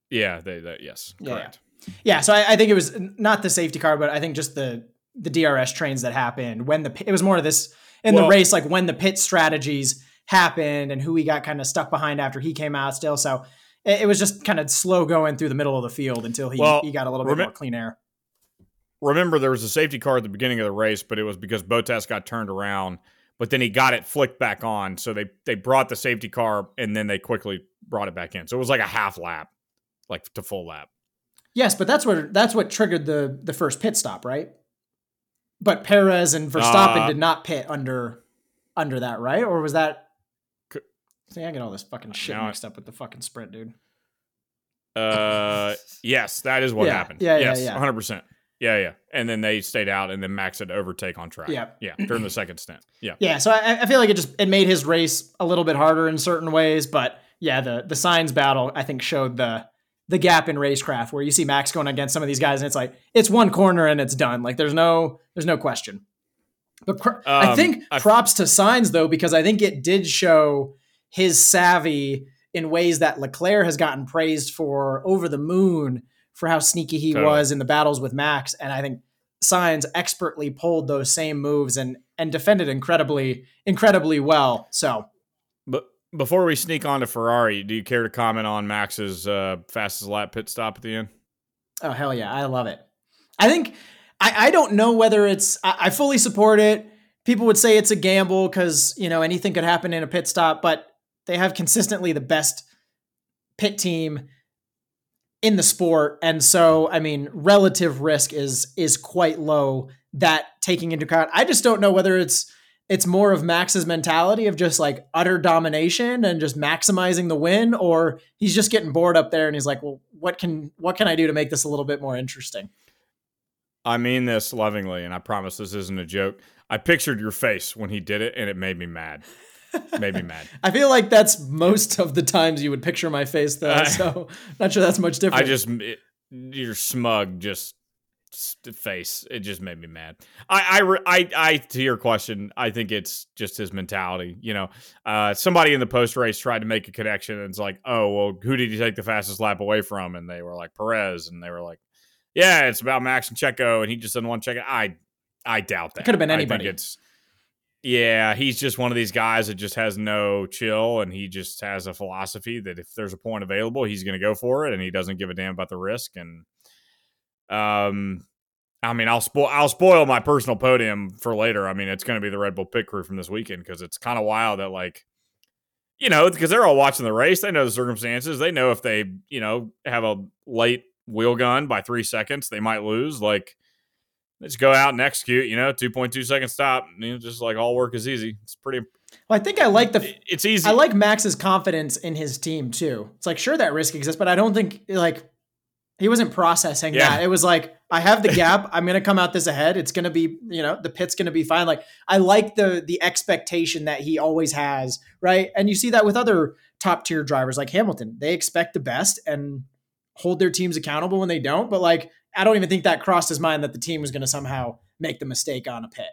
Yeah, they, they yes, Yeah, correct. yeah, so I, I think it was not the safety car, but I think just the the DRS trains that happened when the it was more of this. in Well- the race, like when the pit strategies happened and who he got kind of stuck behind after he came out still. So it, it was just kind of slow going through the middle of the field until he, Well, he got a little bit more clean air. Remember there was a safety car at the beginning of the race, but it was because Bottas got turned around, but then he got it flicked back on. So they they brought the safety car and then they quickly brought it back in. So it was like a half lap, like to full lap. Yes, but that's what that's what triggered the the first pit stop, right? But Perez and Verstappen Uh, did not pit under under that, right? Or was that? See, I get all this fucking shit Now I- mixed up with the fucking sprint, dude. Uh, (laughs) yes, that is what Yeah, happened. yeah, yeah, yes, yeah. 100%. Yeah, yeah. And then they stayed out and then Max had overtake on track. Yeah. Yeah, during the second stint. Yeah. Yeah, so I, I feel like it just it made his race a little bit harder in certain ways, but yeah, the the Sainz battle I think showed the the gap in racecraft where you see Max going against some of these guys and it's like it's one corner and it's done. Like there's no there's no question. But cr- I Um, think I- props to Sainz though because I think it did show his savvy in ways that Leclerc has gotten praised for over the moon for how sneaky he Totally. was in the battles with Max and I think Sainz expertly pulled those same moves and and defended incredibly incredibly well. So But before we sneak on to Ferrari, do you care to comment on Max's uh, fastest lap pit stop at the end? oh hell yeah, I love it. I think I, I don't know whether it's I, I fully support it. People would say it's a gamble because you know anything could happen in a pit stop, but they have consistently the best pit team in the sport, and so I mean relative risk is is quite low. That taking into account, I just don't know whether it's it's more of Max's mentality of just like utter domination and just maximizing the win, or he's just getting bored up there and he's like, well, what can what can I do to make this a little bit more interesting? I mean this lovingly, and I promise this isn't a joke. I pictured your face when he did it, and it made me mad. (laughs) made me mad. I feel like that's most of the times you would picture my face though, I- so not sure that's much different. I just it, your smug just face. It just made me mad. I, I, I, I, to your question, I think it's just his mentality. You know, uh, somebody in the post race tried to make a connection, and it's like, oh, well, who did he take the fastest lap away from? And they were like Perez, and they were like, yeah, it's about Max and Checo, and he just doesn't want to check it. I, I doubt that. could have been I think anybody. it's. Yeah, he's just one of these guys that just has no chill, and he just has a philosophy that if there's a point available, he's going to go for it, and he doesn't give a damn about the risk. And um, I mean, I'll spoil I'll spoil my personal podium for later. I mean, it's going to be the Red Bull pit crew from this weekend because it's kind of wild that like, you know, because they're all watching the race, they know the circumstances, they know if they you know have a late wheel gun by three seconds, they might lose. Like, let's go out and execute. You know, two point two second stop. You know, just like all work is easy. It's pretty. well, I think I like the It's easy. I like Max's confidence in his team too. It's like sure that risk exists, but I don't think like he wasn't processing Yeah. that. It was like I have the (laughs) gap. I'm gonna come out this ahead. It's gonna be you know the pit's gonna be fine. Like I like the the expectation that he always has, right? And you see that with other top tier drivers like Hamilton. They expect the best and hold their teams accountable when they don't. But like I don't even think that crossed his mind that the team was gonna somehow make the mistake on a pit.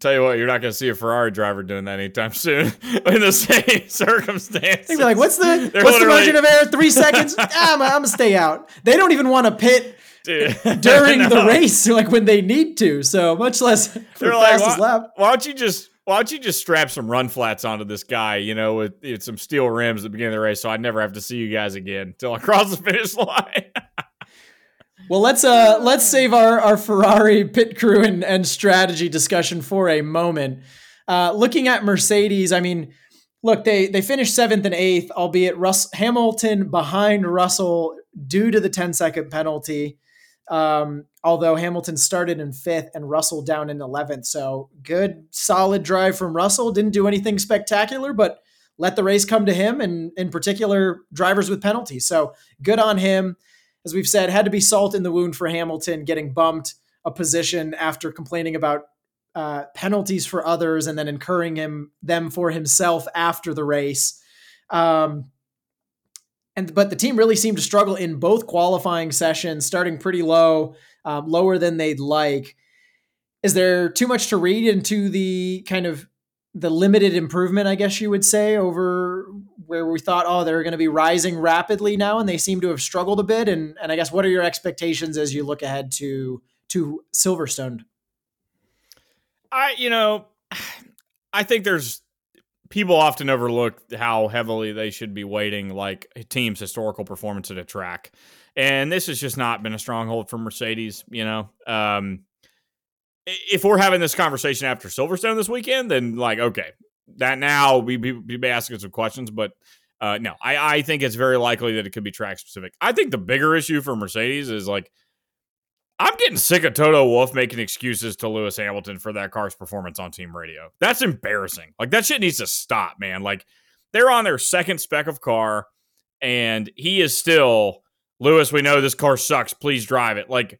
Tell you what, you're not going to see a Ferrari driver doing that anytime soon (laughs) in the same (laughs) circumstance. They'd be like, "What's the They're what's the margin of error? Three seconds? (laughs) ah, I'm, I'm gonna stay out." They don't even want to pit Dude. during the race, like when they need to. So much less They're like, why, lap. why don't you just why don't you just strap some run flats onto this guy, you know, with, with some steel rims at the beginning of the race, so I never have to see you guys again until I cross the finish line. Well, let's uh let's save our our Ferrari pit crew and and strategy discussion for a moment. Uh, looking at Mercedes, I mean, look they they finished seventh and eighth, albeit Russ Hamilton behind Russell due to the 10 second penalty. Um, although Hamilton started in fifth and Russell down in 11th. So good, solid drive from Russell. Didn't do anything spectacular, but let the race come to him and in particular drivers with penalties. So good on him. As we've said, had to be salt in the wound for Hamilton getting bumped a position after complaining about uh, penalties for others and then incurring him them for himself after the race. Um, and but the team really seemed to struggle in both qualifying sessions, starting pretty low, um, lower than they'd like. Is there too much to read into the kind of the limited improvement, I guess you would say, over where we thought, oh, they're going to be rising rapidly now, and they seem to have struggled a bit. And and I guess what are your expectations as you look ahead to to Silverstone? I, you know, (sighs) I think there's people often overlook how heavily they should be weighting like a team's historical performance at a track. And this has just not been a stronghold for Mercedes, you know. Um, if we're having this conversation after Silverstone this weekend, then like, okay, that now we be, be asking some questions, but uh, no, I, I think it's very likely that it could be track specific. I think the bigger issue for Mercedes is like I'm getting sick of Toto Wolff making excuses to Lewis Hamilton for that car's performance on team radio. That's embarrassing. Like that shit needs to stop, man. Like they're on their second spec of car, and he is still Lewis. We know this car sucks. Please drive it. Like,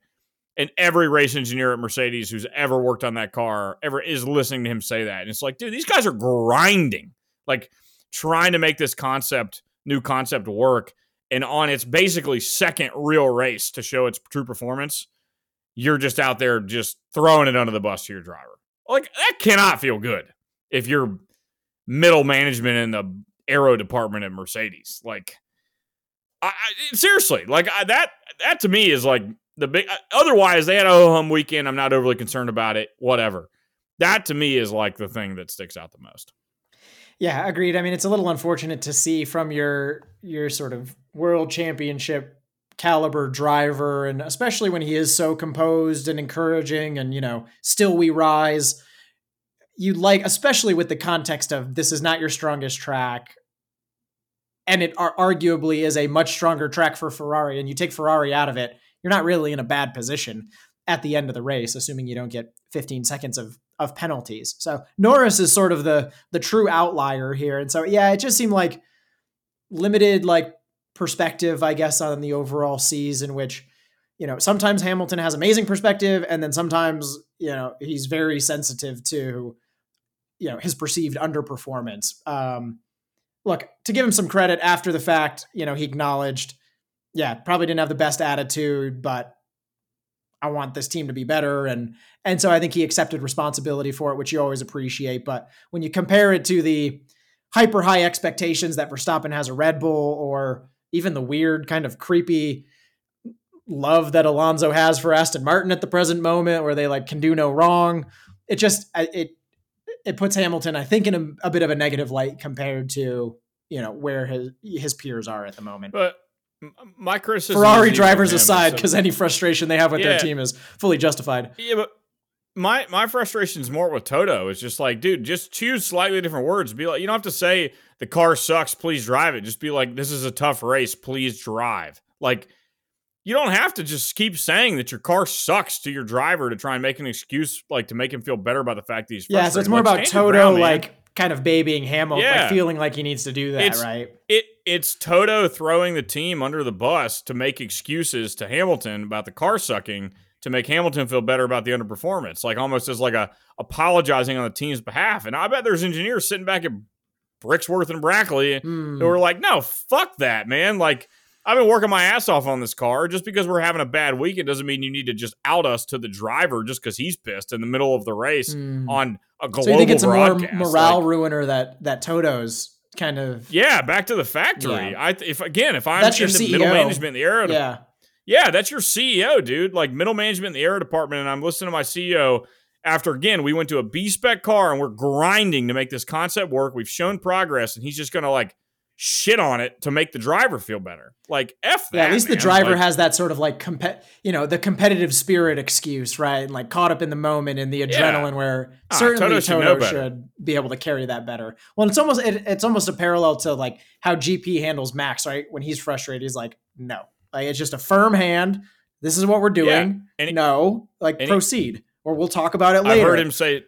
and every race engineer at Mercedes who's ever worked on that car ever is listening to him say that, and it's like, dude, these guys are grinding, like trying to make this concept, new concept work. And on its basically second real race to show its true performance, you're just out there just throwing it under the bus to your driver. Like that cannot feel good if you're middle management in the aero department at Mercedes. Like, I, I, seriously, like I, that that to me is like the big. Uh, otherwise, they had a home weekend. I'm not overly concerned about it. Whatever. That to me is like the thing that sticks out the most. Yeah, agreed. I mean, it's a little unfortunate to see from your your sort of world championship caliber driver and especially when he is so composed and encouraging and you know still we rise you like especially with the context of this is not your strongest track and it arguably is a much stronger track for Ferrari and you take Ferrari out of it you're not really in a bad position at the end of the race assuming you don't get 15 seconds of of penalties so Norris is sort of the the true outlier here and so yeah it just seemed like limited like perspective, I guess, on the overall season, which, you know, sometimes Hamilton has amazing perspective, and then sometimes, you know, he's very sensitive to, you know, his perceived underperformance. Um, look, to give him some credit after the fact, you know, he acknowledged, yeah, probably didn't have the best attitude, but I want this team to be better. And and so I think he accepted responsibility for it, which you always appreciate. But when you compare it to the hyper high expectations that Verstappen has a Red Bull or even the weird kind of creepy love that Alonso has for Aston Martin at the present moment, where they like can do no wrong. It just it it puts Hamilton, I think, in a, a bit of a negative light compared to you know where his his peers are at the moment. But my criticism, Ferrari drivers aside, because any frustration they have with yeah. their team is fully justified. Yeah, but my my frustration is more with Toto. It's just like, dude, just choose slightly different words. Be like, you don't have to say the car sucks, please drive it. Just be like, this is a tough race, please drive. Like, you don't have to just keep saying that your car sucks to your driver to try and make an excuse, like to make him feel better about the fact that he's yeah. So it's more like, about Toto, ground, like kind of babying Hamilton, yeah. like feeling like he needs to do that, it's, right? It it's Toto throwing the team under the bus to make excuses to Hamilton about the car sucking to make Hamilton feel better about the underperformance, like almost as like a apologizing on the team's behalf. And I bet there's engineers sitting back at Brixworth and Brackley mm. who were like, no, fuck that, man. Like, I've been working my ass off on this car. Just because we're having a bad week, it doesn't mean you need to just out us to the driver just because he's pissed in the middle of the race mm. on a global So you think it's broadcast. a more morale like, ruiner that that Toto's kind of yeah back to the factory. Yeah. I if again if I'm that's in the CEO. middle management in the aero yeah yeah that's your CEO dude like middle management in the aero department and I'm listening to my CEO after again we went to a B spec car and we're grinding to make this concept work. We've shown progress, and he's just gonna like shit on it to make the driver feel better. Like f that. Yeah, at least man. the driver like, has that sort of like compet, you know, the competitive spirit excuse, right? And like caught up in the moment and the adrenaline, yeah. where ah, certainly Toto, Toto should, should, be able to carry that better. Well, it's almost it, it's almost a parallel to like how GP handles Max, right? When he's frustrated, he's like, no, like it's just a firm hand. This is what we're doing. Yeah. No, like proceed. He, or we'll talk about it later. I heard him say,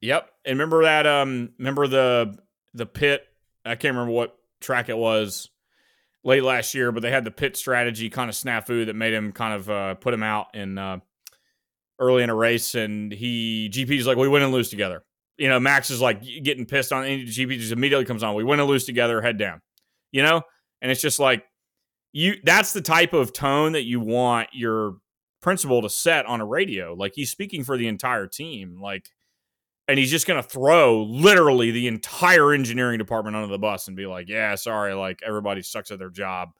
"Yep." And remember that? Um, remember the the pit? I can't remember what track it was late last year, but they had the pit strategy kind of snafu that made him kind of uh, put him out in uh, early in a race, and he GP's like, "We win and lose together." You know, Max is like getting pissed on, GP just immediately comes on. We win and lose together, head down. You know, and it's just like you. That's the type of tone that you want your principal to set on a radio. Like he's speaking for the entire team. Like, and he's just going to throw literally the entire engineering department under the bus and be like, yeah, sorry, like everybody sucks at their job.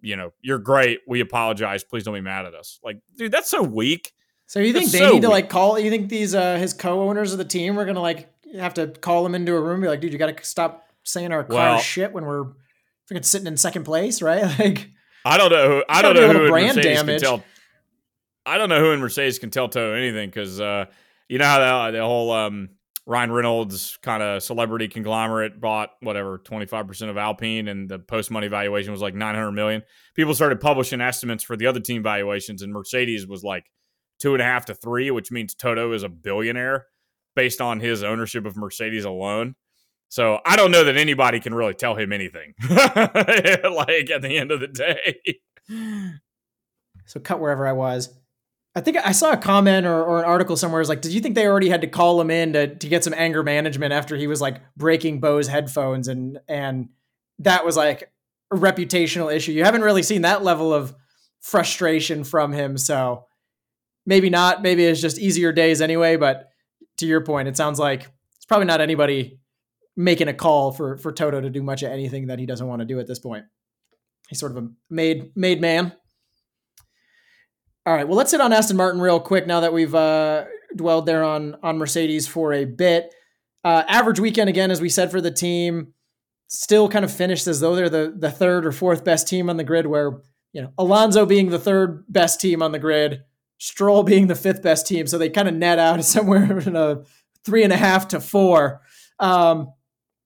You know, you're great. We apologize. Please don't be mad at us. Like, dude, that's so weak. So you think that's they so need to like call? You think these uh his co-owners of the team are gonna like have to call him into a room, be like, dude, you got to stop saying our car Well- shit when we're freaking sitting in second place, right? (laughs) Like, I don't know. Who, I don't know who brand Mercedes damage. can tell. I don't know who in Mercedes can tell Toto anything because uh, you know how the, the whole um, Ryan Reynolds kind of celebrity conglomerate bought whatever twenty five percent of Alpine, and the post money valuation was like nine hundred million. People started publishing estimates for the other team valuations, and Mercedes was like two and a half to three, which means Toto is a billionaire based on his ownership of Mercedes alone. So I don't know that anybody can really tell him anything. (laughs) like at the end of the day. so cut wherever I was. I think I saw a comment or, or an article somewhere. Is like, did you think they already had to call him in to, to get some anger management after he was like breaking Bose headphones and and that was like a reputational issue. You haven't really seen that level of frustration from him, so maybe not. Maybe it's just easier days anyway. But to your point, it sounds like it's probably not anybody making a call for for Toto to do much of anything that he doesn't want to do at this point. He's sort of a made made man. All right, well, let's hit on Aston Martin real quick now that we've uh, dwelled there on on Mercedes for a bit. Uh, average weekend again, as we said for the team, still kind of finished as though they're the the third or fourth best team on the grid. Where you know Alonso being the third best team on the grid, Stroll being the fifth best team, so they kind of net out (laughs) somewhere in a three and a half to four. Um,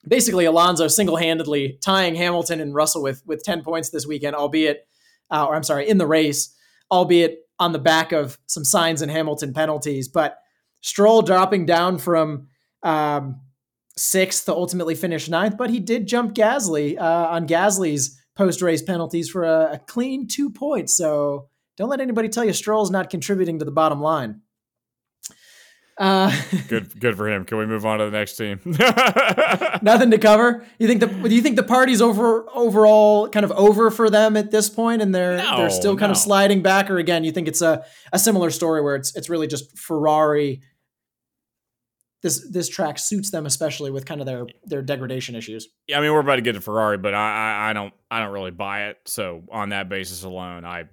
basically, Alonso single handedly tying Hamilton and Russell with with ten points this weekend, albeit, uh, or I'm sorry, in the race, albeit on the back of some signs and Hamilton penalties. But Stroll dropping down from um, sixth to ultimately finish ninth, but he did jump Gasly uh, on Gasly's post race penalties for a, a clean two points. So don't let anybody tell you Stroll's not contributing to the bottom line. Uh, (laughs) good good for him. Can we move on to the next team? (laughs) nothing to cover. You think the do you think the party's over overall kind of over for them at this point, and they're No, they're still kind of sliding back, or again, you think it's a, a similar story where it's it's really just Ferrari. This this track suits them especially with kind of their their degradation issues. yeah, I mean we're about to get to Ferrari, but I, I I don't I don't really buy it. So on that basis alone, I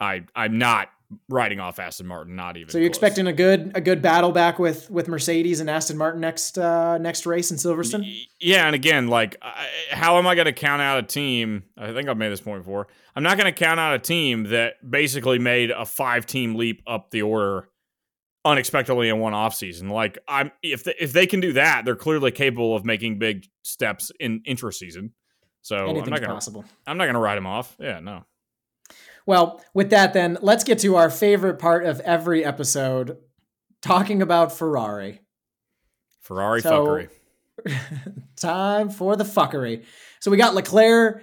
I I'm not writing off Aston Martin. Not even. So you're close. expecting a good a good battle back with with Mercedes and Aston Martin next uh, next race in Silverstone. Yeah, and again, like, I, how am I going to count out a team? I think I've made this point before. I'm not going to count out a team that basically made a five team leap up the order unexpectedly in one off season. Like, I'm if they, if they can do that, they're clearly capable of making big steps in intra-season. So I'm Anything's not going to possible. I'm not going to write them off. Yeah, no. Well, with that, then let's get to our favorite part of every episode, talking about Ferrari. Ferrari So- fuckery. (laughs) Time for the fuckery. So we got Leclerc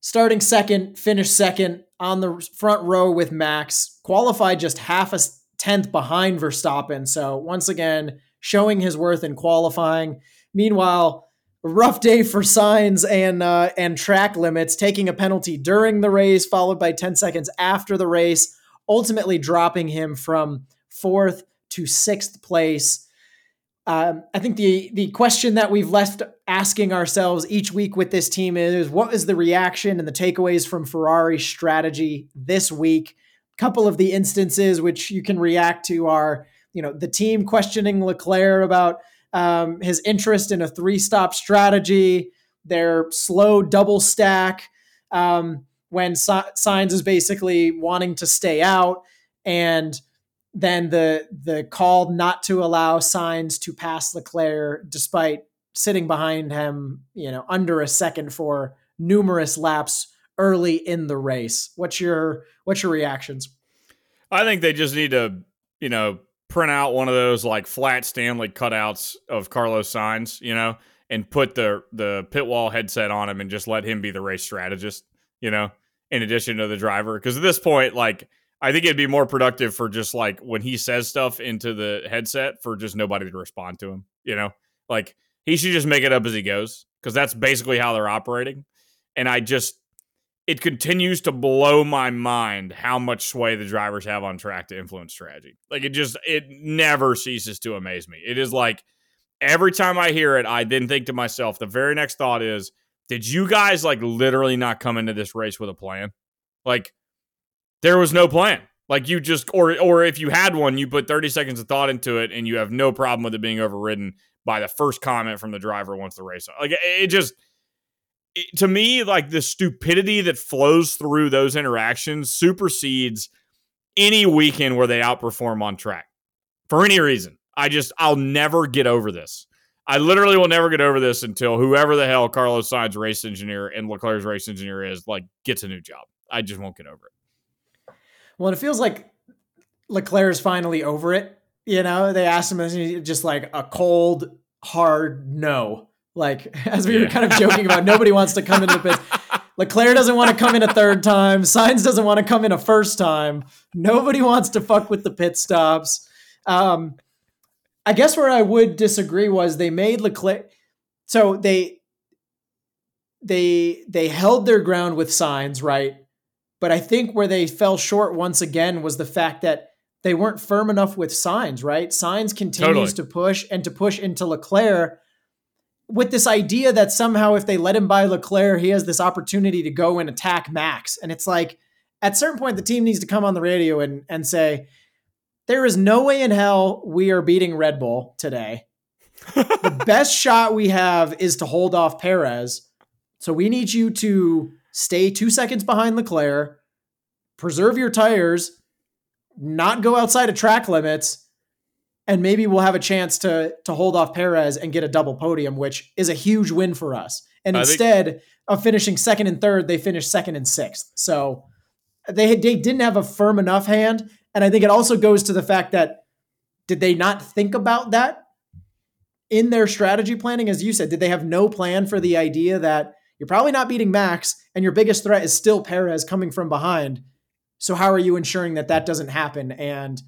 starting second, finished second on the front row with Max, qualified just half a tenth behind Verstappen. So once again, showing his worth in qualifying. Meanwhile, rough day for Sainz and uh, and track limits, taking a penalty during the race, followed by 10 seconds after the race, ultimately dropping him from fourth to sixth place. Um, I think the the question that we've left asking ourselves each week with this team is what is the reaction and the takeaways from Ferrari's strategy this week? A couple of the instances which you can react to are, you know, the team questioning Leclerc about um, his interest in a three stop strategy, their slow double stack, um, when Si- Sainz is basically wanting to stay out, and then the the call not to allow Sainz to pass Leclerc despite sitting behind him, you know, under a second for numerous laps early in the race. What's your what's your reactions? I think they just need to, you know, print out one of those like flat Stanley cutouts of Carlos Sainz, you know, and put the the pit wall headset on him and just let him be the race strategist, you know, in addition to the driver. Because at this point, like, I think it'd be more productive for just like when he says stuff into the headset for just nobody to respond to him, you know, like he should just make it up as he goes because that's basically how they're operating. And I just it continues to blow my mind how much sway the drivers have on track to influence strategy. Like it just it never ceases to amaze me. It is like every time I hear it, I then think to myself, the very next thought is, did you guys like literally not come into this race with a plan? Like there was no plan. Like you just or or if you had one, you put 30 seconds of thought into it and you have no problem with it being overridden by the first comment from the driver once the race. Like it just it, to me, like the stupidity that flows through those interactions supersedes any weekend where they outperform on track for any reason. I just I'll never get over this. I literally will never get over this until whoever the hell Carlos Sainz race engineer and Leclerc's race engineer is like gets a new job. I just won't get over it. Well, it feels like Leclerc is finally over it. You know, they asked him just like a cold, hard no. Like (laughs) as we yeah. were kind of joking about, nobody wants to come into the (laughs) pit. Leclerc doesn't want to come in a third time. Sainz doesn't want to come in a first time. Nobody wants to fuck with the pit stops. Um, I guess where I would disagree was they made Leclerc. So they they they held their ground with Sainz, right? But I think where they fell short once again was the fact that they weren't firm enough with Sainz, right? Sainz continues totally. to push and to push into Leclerc with this idea that somehow if they let him by Leclerc, he has this opportunity to go and attack Max. And it's like at certain point the team needs to come on the radio and and say, there is no way in hell we are beating Red Bull today. the (laughs) best shot we have is to hold off Perez. So we need you to stay two seconds behind Leclerc, preserve your tires, not go outside of track limits, and maybe we'll have a chance to to hold off Perez and get a double podium, which is a huge win for us. And I instead think- of finishing second and third, they finished second and sixth. So they they didn't have a firm enough hand and I think it also goes to the fact that did they not think about that in their strategy planning? As you said, did they have no plan for the idea that you're probably not beating Max and your biggest threat is still Perez coming from behind? So, how are you ensuring that that doesn't happen? And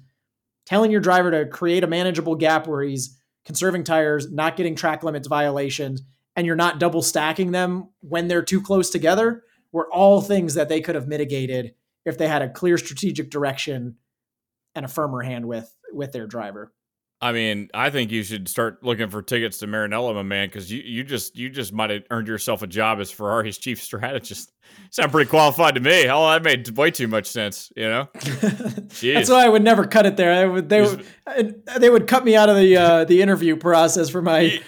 telling your driver to create a manageable gap where he's conserving tires, not getting track limits violations, and you're not double stacking them when they're too close together were all things that they could have mitigated if they had a clear strategic direction and a firmer hand with with their driver. I mean, I think you should start looking for tickets to Maranello, my man, because you, you just you just might have earned yourself a job as Ferrari's chief strategist. (laughs) Sound pretty qualified to me. Hell, that made way too much sense. You know, (laughs) that's why I would never cut it there. I would, they would they would cut me out of the uh, the interview process for my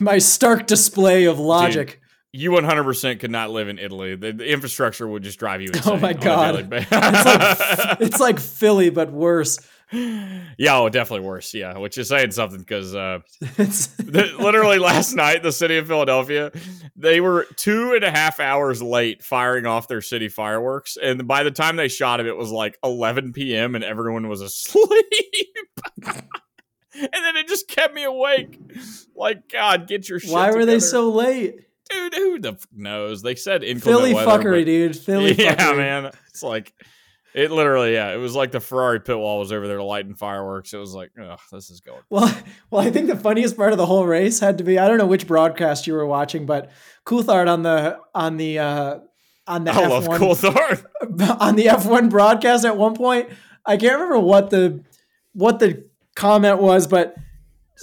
my stark display of logic. Dude, you 100% could not live in Italy. The, the infrastructure would just drive you insane. Oh my god. it's, like, (laughs) it's like Philly but worse. Yeah, oh, definitely worse. Yeah, which is saying something because uh, (laughs) the, literally last night, the city of Philadelphia, they were two and a half hours late firing off their city fireworks, and by the time they shot it, it was like 11 p.m. and everyone was asleep. (laughs) and then it just kept me awake. Like, God, get your shit. Why were together. they so late? dude, who the f- knows? They said Philly weather, fuckery, but, dude. Philly (laughs) yeah, fuckery. man. It's like it literally, yeah. It was like the Ferrari pit wall was over there lighting fireworks. It was like, oh, this is going. Well, (laughs) well, I think the funniest part of the whole race had to be I don't know which broadcast you were watching, but Coulthard on the on the uh on the I F1, love Coulthard (laughs) on the F1 broadcast at one point. I can't remember what the what the comment was, but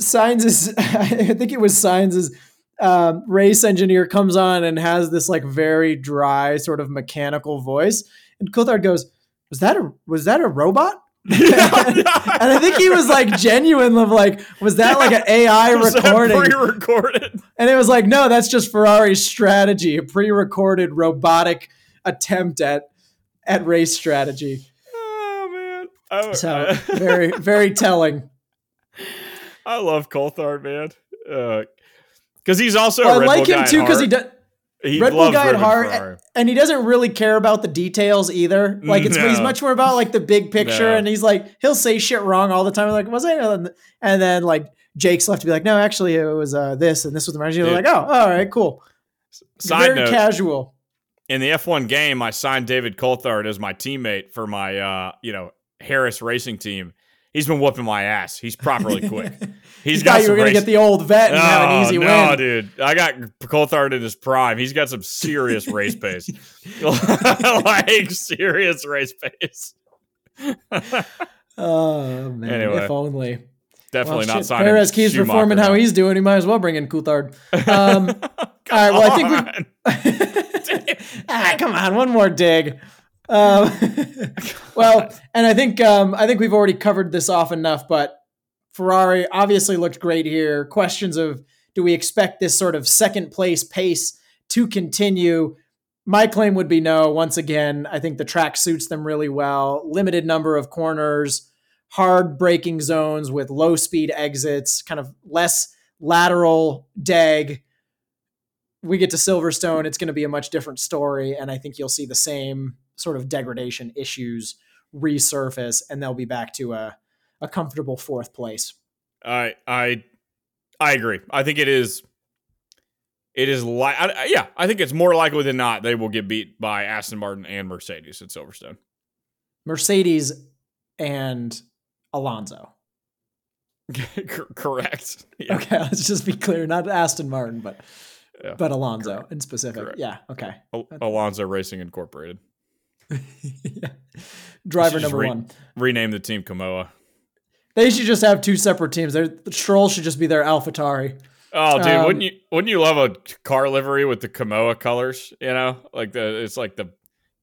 Sainz is (laughs) I think it was Sainz is um, race engineer comes on and has this like very dry sort of mechanical voice, and Coulthard goes, "Was that a was that a robot?" (laughs) (laughs) and, I think he was like genuine of like, was that like an AI (laughs) was recording? Pre-recorded. And it was like, no, that's just Ferrari's strategy, a pre-recorded robotic attempt at at race strategy. Oh man. Oh, so very, very telling. I love Coulthard, man. Uh, because he's also well, I like him too because he does. He Red Bull guy at heart, and he doesn't really care about the details either. Like it's no. he's much more about like the big (laughs) picture, no. and he's like he'll say shit wrong all the time. Like was I? And then like Jake's left to be like, no, actually it was uh, this, and this was the margin. Like, oh, all right, cool. Side Very note, casual. In the F1 game, I signed David Coulthard as my teammate for my uh, you know Harris Racing team he's been whooping my ass. He's properly (laughs) quick. He's got. You were gonna get the old vet and oh, have an easy no, win. No, dude, I got Coulthard in his prime. He's got some serious race pace, (laughs) like serious race pace. oh man! Anyway, if only. Definitely well, not signing. Perez keeps Schumacher performing now. how he's doing. He might as well bring in Coulthard. Um, (laughs) all right. Well. I think we. ah, come on, one more dig. Um, (laughs) well, and I think um, I think we've already covered this off enough, but Ferrari obviously looked great here. Questions of do we expect this sort of second place pace to continue? My claim would be no. Once again, I think the track suits them really well. Limited number of corners, hard braking zones with low speed exits, kind of less lateral dag. We get to Silverstone, it's going to be a much different story. And I think you'll see the same sort of degradation issues resurface, and they'll be back to a, a comfortable fourth place. I I I agree. I think it is. It is like, yeah, I think it's more likely than not they will get beat by Aston Martin and Mercedes at Silverstone. Mercedes and Alonso. (laughs) Correct. Yeah. Okay, (laughs) let's just be clear. Not Aston Martin, but yeah. but Alonso Correct. in specific. Correct. Yeah. Okay. Al- Alonso Racing Incorporated. (laughs) yeah. Driver number re- one. Rename the team Kimoa. They should just have two separate teams. Their Stroll should just be their AlphaTauri. Oh, dude, um, wouldn't you wouldn't you love a car livery with the Kimoa colors? You know, like the it's like the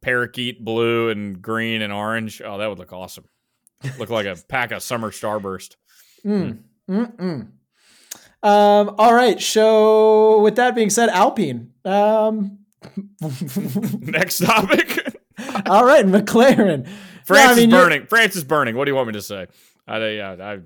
parakeet blue and green and orange. Oh, that would look awesome. Look like a (laughs) pack of summer starburst. Mm. Mm. Um, all right. So, with that being said, Alpine. Um, (laughs) Next topic. (laughs) all right, McLaren. France I mean, is burning. France is burning. What do you want me to say? I, yeah, I,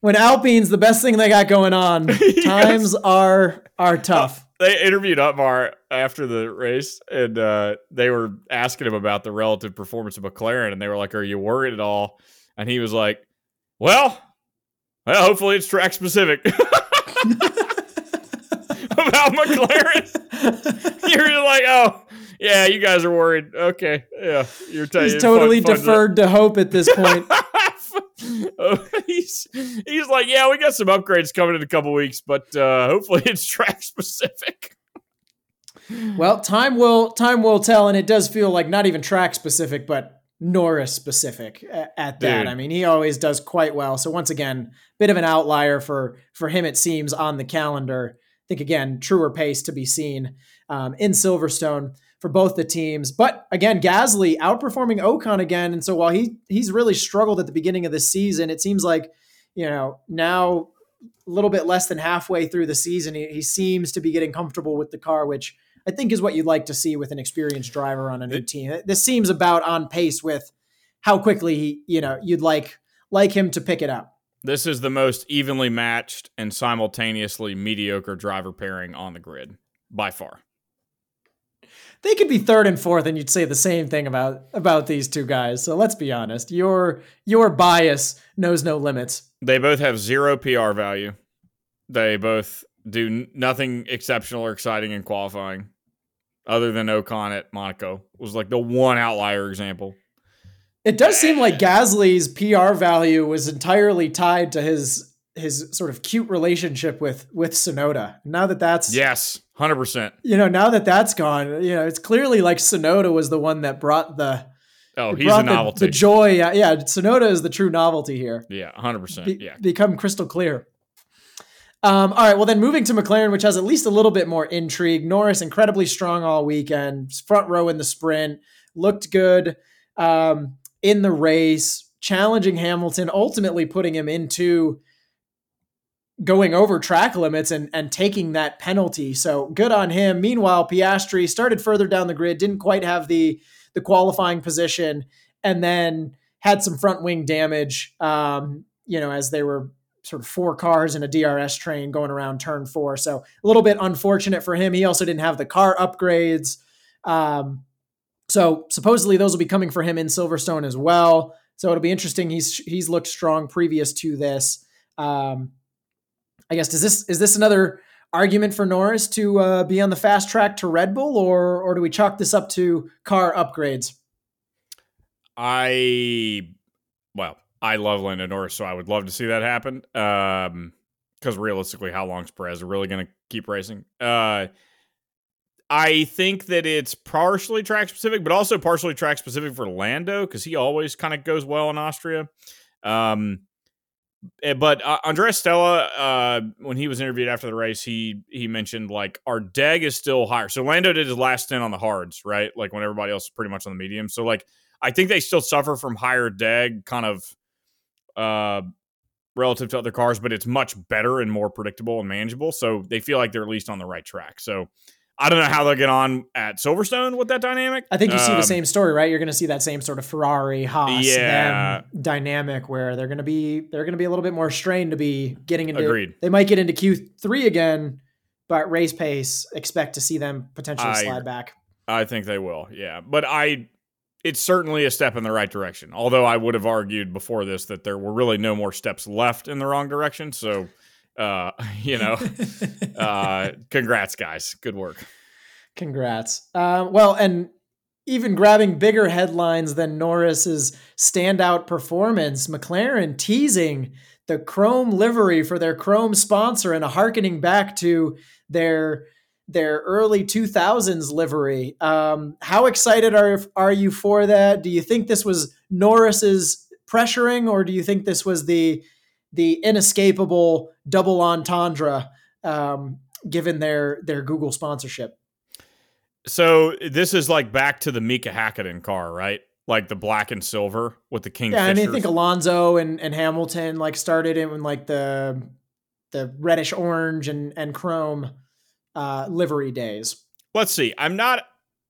when Alpine's the best thing they got going on, (laughs) yes. times are are tough. They interviewed Otmar after the race, and uh, they were asking him about the relative performance of McLaren, and they were like, "Are you worried at all?" And he was like, "Well, well, hopefully it's track specific." (laughs) about McLaren, you're like, "Oh, yeah, you guys are worried." Okay, yeah, you're. T- He's totally fun, fun deferred to-, to hope at this point. (laughs) he's he's like, yeah, we got some upgrades coming in a couple weeks, but uh, hopefully it's track specific. well, time will time will tell, and it does feel like not even track specific, but Norris specific at that. Dude. I mean, he always does quite well. So once again, bit of an outlier for for him, it seems on the calendar. I think again, truer pace to be seen um, in Silverstone for both the teams. But again, Gasly outperforming Ocon again. And so while he he's really struggled at the beginning of the season, it seems like, you know, now a little bit less than halfway through the season, he, he seems to be getting comfortable with the car, which I think is what you'd like to see with an experienced driver on a new team. This seems about on pace with how quickly he, you know, you'd like like him to pick it up. This is the most evenly matched and simultaneously mediocre driver pairing on the grid by far they could be third and fourth, and you'd say the same thing about about these two guys. So let's be honest. Your your bias knows no limits. They both have zero PR value. They both do nothing exceptional or exciting in qualifying, other than Ocon at Monaco was like the one outlier example. It does seem like Gasly's PR value was entirely tied to his his sort of cute relationship with with Tsunoda. Now that that's yes, hundred percent. You know, now that that's gone, you know, it's clearly like Tsunoda was the one that brought the oh, he's a novelty, the, the joy. Yeah, yeah, Tsunoda is the true novelty here. Yeah, hundred percent. Yeah, become crystal clear. Um, all right, well then moving to McLaren, which has at least a little bit more intrigue. Norris incredibly strong all weekend, front row in the sprint, looked good um, in the race, challenging Hamilton, ultimately putting him into going over track limits and and taking that penalty. So good on him. Meanwhile, Piastri started further down the grid, didn't quite have the the qualifying position, and then had some front wing damage. Um, you know, as they were sort of four cars in a DRS train going around turn four. So a little bit unfortunate for him. He also didn't have the car upgrades. Um, so supposedly those will be coming for him in Silverstone as well. So it'll be interesting. He's he's looked strong previous to this. Um, I guess does this is this another argument for Norris to uh, be on the fast track to Red Bull, or or do we chalk this up to car upgrades? I well, I love Lando Norris, so I would love to see that happen. Um, because realistically, how long is Perez really going to keep racing? Uh, I think that it's partially track specific, but also partially track specific for Lando because he always kind of goes well in Austria. Um, but uh, Andrea Stella, uh, when he was interviewed after the race, he he mentioned like our deg is still higher. So Lando did his last stint on the hards, right? Like when everybody else is pretty much on the medium. So like I think they still suffer from higher deg kind of uh, relative to other cars, but it's much better and more predictable and manageable. So they feel like they're at least on the right track. So I don't know how they'll get on at Silverstone with that dynamic. I think you see Um, the same story, right? You're going to see that same sort of Ferrari Haas Yeah. dynamic where they're going to be they're going to be a little bit more strained to be getting into. Agreed. They might get into Q3 again, but race pace expect to see them potentially I slide back. I think they will. Yeah, but I. It's certainly a step in the right direction. Although I would have argued before this that there were really no more steps left in the wrong direction. So, uh, (laughs) you know, (laughs) uh, congrats, guys. Good work. Congrats. Uh, well, and even grabbing bigger headlines than Norris's standout performance, McLaren teasing the chrome livery for their chrome sponsor and a harkening back to their their early 2000s livery. Um, how excited are are you for that? Do you think this was Norris's pressuring, or do you think this was the the inescapable double entendre um, given their their Google sponsorship? So this is like back to the Mika Hakkinen car, right? Like the black and silver with the King. Yeah, I mean, I think Alonso and, and Hamilton like started in when like the the reddish orange and and chrome uh, livery days. Let's see. I'm not.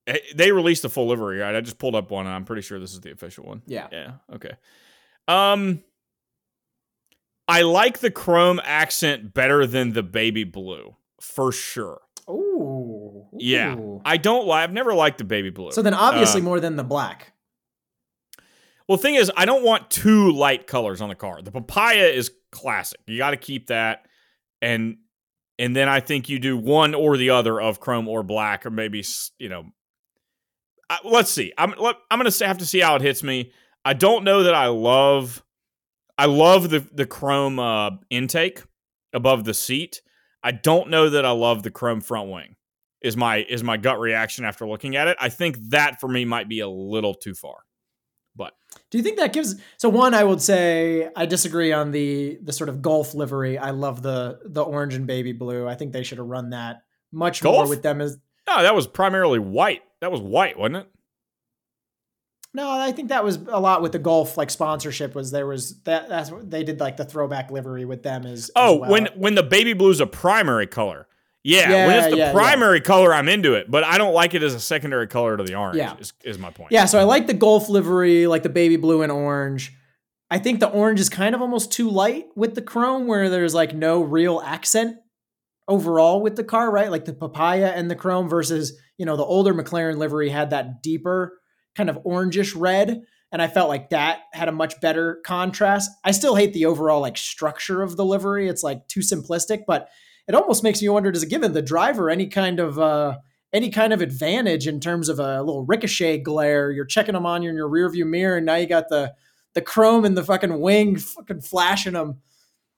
eh, They released the full livery, right? I just pulled up one. and I'm pretty sure this is the official one. Yeah. Yeah. Okay. Um, I like the chrome accent better than the baby blue for sure. Ooh. Yeah, Ooh. I don't like. I've never liked the baby blue. So then, obviously, Uh, more than the black. Well, the thing is, I don't want two light colors on the car. The papaya is classic. You got to keep that, and and then I think you do one or the other of chrome or black, or maybe you know. I, let's see. I'm let, I'm gonna have to see how it hits me. I don't know that I love. I love the the chrome uh, intake above the seat. I don't know that I love the chrome front wing. Is my is my gut reaction after looking at it? I think that for me might be a little too far. But do you think that gives? So one, I would say I disagree on the the sort of golf livery. I love the the orange and baby blue. I think they should have run that much more with them as. No, that was primarily white. That was white, wasn't it? No, I think that was a lot with the golf like sponsorship. Was there was that that's what they did like the throwback livery with them as. as Oh, well. when when the baby blue's a primary color. Yeah, when it's the yeah, yeah. primary color, I'm into it, but I don't like it as a secondary color to the orange. Yeah. is, is my point. Yeah, so I like the golf livery, like the baby blue and orange. I think the orange is kind of almost too light with the chrome, where there's like no real accent overall with the car, right? Like the papaya and the chrome versus, you know, the older McLaren livery had that deeper kind of orangish red. And I felt like that had a much better contrast. I still hate the overall like structure of the livery. It's like too simplistic, but it almost makes me wonder, does it give the driver any kind of uh any kind of advantage in terms of a little ricochet glare. You're checking them on in your rearview mirror, and now you got the the chrome and the fucking wing fucking flashing them.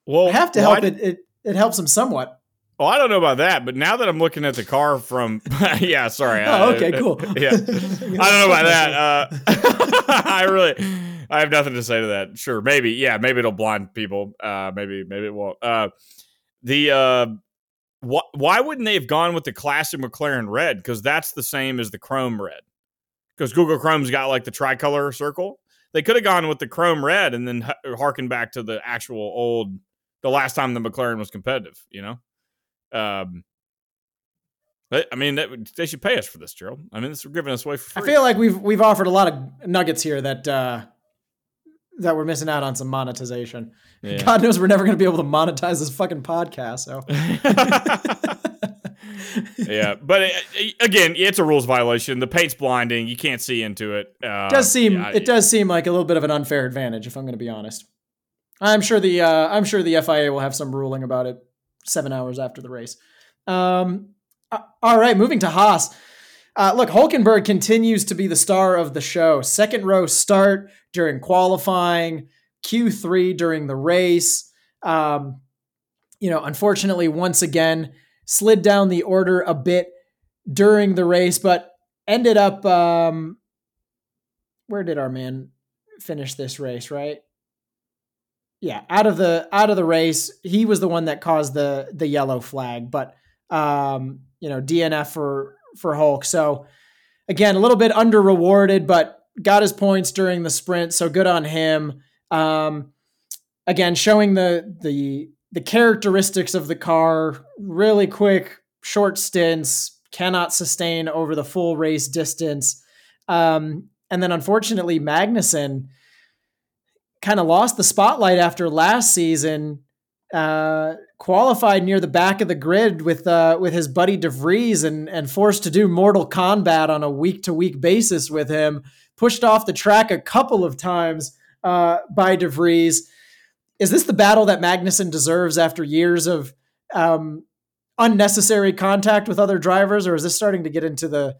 Well, I have to help did- it, it. It helps them somewhat. Well, I don't know about that, but now that I'm looking at the car from, (laughs) yeah, sorry. Oh, okay, cool. (laughs) yeah, I don't know about that. (laughs) Uh, I really, I have nothing to say to that. Sure, maybe, yeah, maybe it'll blind people. Uh, maybe, maybe it won't. Uh, the uh, wh- why wouldn't they have gone with the classic McLaren red? Because that's the same as the chrome red. Because Google Chrome's got like the tricolor circle. They could have gone with the chrome red and then h- harken back to the actual old, the last time the McLaren was competitive. You know. Um, I mean, that, they should pay us for this, Gerald. I mean, this is giving us away for I feel like we've we've offered a lot of nuggets here that uh, that we're missing out on some monetization. Yeah. God knows we're never going to be able to monetize this fucking podcast. So (laughs) yeah, but uh, again, it's a rules violation. The paint's blinding; you can't see into it. Uh, it does seem yeah, it does seem like a little bit of an unfair advantage, if I'm going to be honest. I'm sure the uh, I'm sure the FIA will have some ruling about it seven hours after the race. Um, all right, moving to Haas. Uh, look, Hulkenberg continues to be the star of the show. Second row start during qualifying, Q3 during the race. Um, you know, unfortunately, once again, slid down the order a bit during the race, but ended up. Um, where did our man finish this race? Right? Yeah, out of the out of the race, he was the one that caused the the yellow flag, but um, you know, DNF for for Hulk. So again, a little bit under rewarded, but got his points during the sprint, so good on him. Um, again, showing the the the characteristics of the car, really quick, short stints, cannot sustain over the full race distance. Um, and then unfortunately, Magnussen kind of lost the spotlight after last season. Uh, qualified near the back of the grid with uh, with his buddy DeVries and and forced to do Mortal Kombat on a week to week basis with him. Pushed off the track a couple of times uh, by DeVries. Is this the battle that Magnussen deserves after years of um, unnecessary contact with other drivers, or is this starting to get into the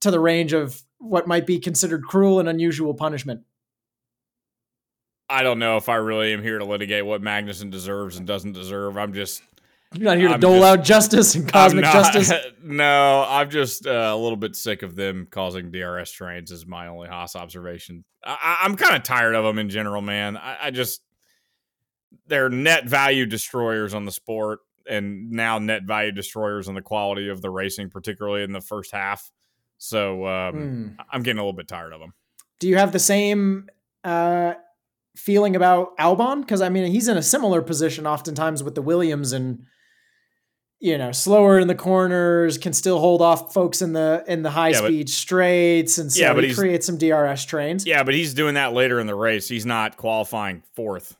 to the range of what might be considered cruel and unusual punishment? I don't know if I really am here to litigate what Magnussen deserves and doesn't deserve. I'm just You're not here to I'm dole just- out justice and cosmic not- justice. (laughs) No, I'm just uh, a little bit sick of them causing DRS trains. Is my only Haas observation. I, I'm kind of tired of them in general, man. I, I just they're net value destroyers on the sport, and now net value destroyers on the quality of the racing, particularly in the first half. So um, Hmm. I'm getting a little bit tired of them. Do you have the same uh, feeling about Albon? Because I mean, he's in a similar position oftentimes with the Williams, and you know, slower in the corners, can still hold off folks in the in the high Yeah, but- speed straights, and so Yeah, but he creates some DRS trains. Yeah, but he's doing that later in the race. He's not qualifying fourth.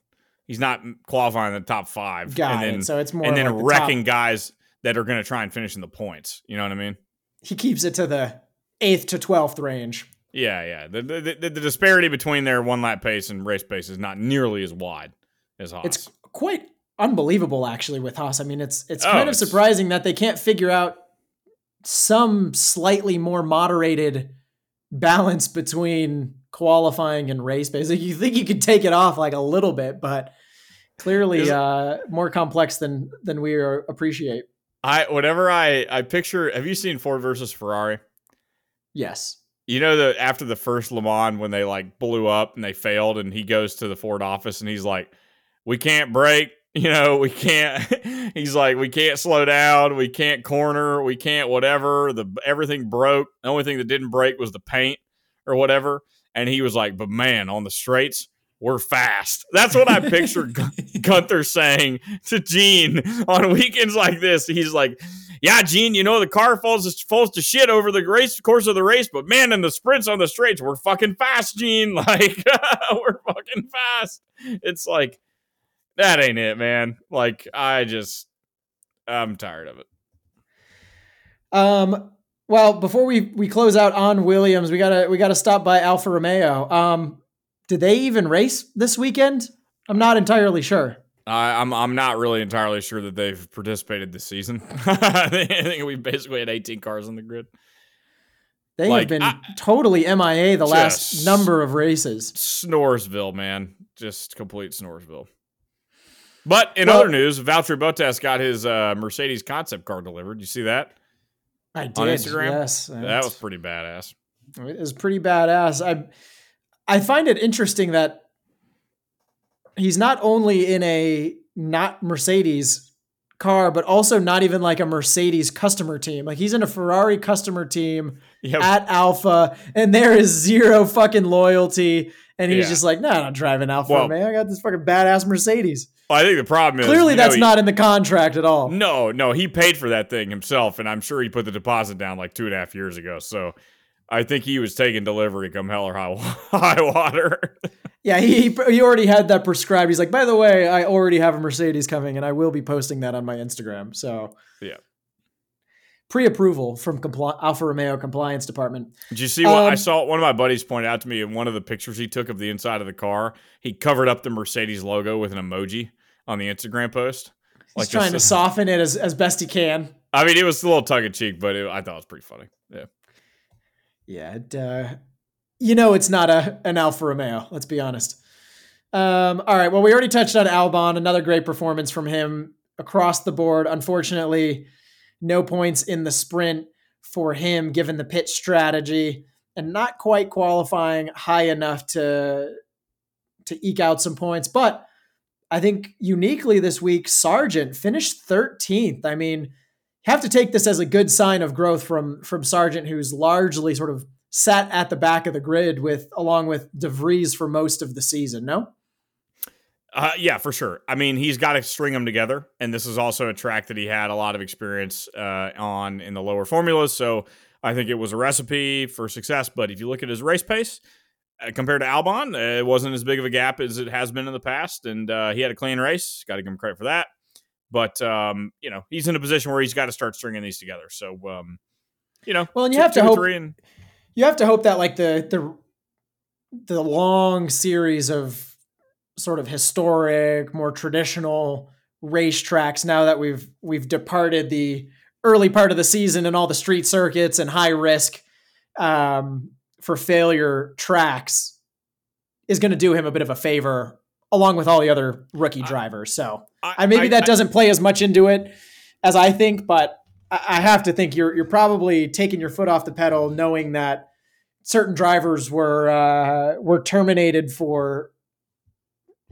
He's not qualifying in the top five. Got and it. then, So it's more and then the wrecking top- guys that are going to try and finish in the points. You know what I mean? He keeps it to the eighth to twelfth range. Yeah, yeah. The, the, the, the disparity between their one lap pace and race pace is not nearly as wide as Haas. It's quite unbelievable, actually, with Haas. I mean, it's it's Oh, kind of it's- surprising that they can't figure out some slightly more moderated balance between qualifying and race pace. Like you think you could take it off like a little bit, but clearly uh, more complex than than we are, appreciate. I whenever I I picture. Have you seen Ford versus Ferrari? Yes. You know the after the first Le Mans when they like blew up and they failed, and he goes to the Ford office and he's like, "We can't break, (laughs) You know, we can't. (laughs) He's like, we can't slow down. We can't corner. We can't whatever. The everything broke. The only thing that didn't break was the paint or whatever. And he was like, but man, on the straights, we're fast. That's what I picture (laughs) Gunther saying to Gene on weekends like this. He's like, yeah, Gene, you know the car falls falls to shit over the race course of the race, but man, in the sprints on the straights, we're fucking fast, Gene. (laughs) Like (laughs) we're fucking fast. It's like that ain't it, man. Like I just I'm tired of it. Um. Well, before we we close out on Williams, we gotta we gotta stop by Alfa Romeo. Um. Did they even race this weekend? I'm not entirely sure. I, I'm I'm not really entirely sure that they've participated this season. (laughs) I think we basically had 18 cars on the grid. They Like, have been I- totally MIA the last number of races. Snoresville, man, just complete Snoresville. But in Well- other news, Valtteri Bottas got his uh, Mercedes concept car delivered. You see that? I did. On Instagram? Yes, That was pretty badass. It is pretty badass. I I find it interesting that he's not only in a not Mercedes car, but also not even like a Mercedes customer team. Like he's in a Ferrari customer team Yeah, at Alfa, and there is zero fucking loyalty. And he's Yeah. just like, no, I'm not driving Alfa, Well- man. I got this fucking badass Mercedes. I think the problem is Clearly, you know, that's he- not in the contract at all. No, no, he paid for that thing himself, and I'm sure he put the deposit down like two and a half years ago. So I think he was taking delivery come hell or high, (laughs) high water. Yeah, he he already had that prescribed. He's like, by the way, I already have a Mercedes coming, and I will be posting that on my Instagram. So Yeah. pre-approval from compli- Alfa Romeo compliance department. Did you see what I Um, saw? One of my buddies pointed out to me in one of the pictures he took of the inside of the car. He covered up the Mercedes logo with an emoji on the Instagram post. He's this- trying to soften it as, as best he can. I mean, it was a little tongue in cheek, but it, I thought it was pretty funny. Yeah. Yeah, it, uh, you know it's not a an Alfa Romeo. Let's be honest. Um, all right. Well, we already touched on Albon. Another great performance from him across the board. Unfortunately, no points in the sprint for him, given the pit strategy, and not quite qualifying high enough to to eke out some points. But I think uniquely this week, Sargent finished 13th. I mean, have to take this as a good sign of growth from from Sargent, who's largely sort of sat at the back of the grid with along with DeVries for most of the season. No, Uh, yeah, for sure. I mean, he's got to string them together, and this is also a track that he had a lot of experience uh, on in the lower formulas. So I think it was a recipe for success. But if you look at his race pace uh, compared to Albon, uh, it wasn't as big of a gap as it has been in the past, and uh, he had a clean race. Got to give him credit for that. But um, you know, he's in a position where he's got to start stringing these together. So um, you know, well, and you have to hope and you have to hope that like the the the long series of sort of historic, more traditional racetracks now that we've we've departed the early part of the season and all the street circuits and high risk um, for failure tracks is going to do him a bit of a favor along with all the other rookie drivers. So I, maybe that doesn't play as much into it as I think, but I, have to think you're you're probably taking your foot off the pedal, knowing that certain drivers were uh, were terminated for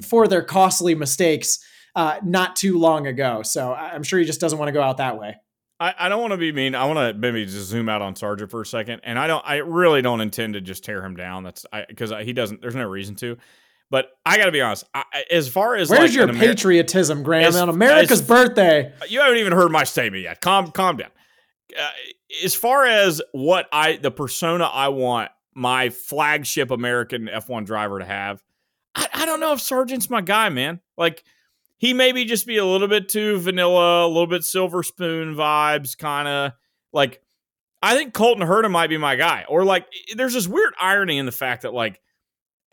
for their costly mistakes uh, not too long ago. So I'm sure he just doesn't want to go out that way. I, I don't want to be mean. I want to maybe just zoom out on Sargent for a second, and I don't. I really don't intend to just tear him down. That's because he doesn't. There's no reason to. But I got to be honest. I, as far as Where's like your Ameri- patriotism, Graham? As- on America's as- birthday. you haven't even heard my statement yet. Calm, calm down. Uh, as far as what I, the persona I want my flagship American F1 driver to have, I, I don't know if Sargent's my guy, man. Like he maybe just be a little bit too vanilla, a little bit silver spoon vibes, kind of like. I think Colton Herta might be my guy, or like, there's this weird irony in the fact that like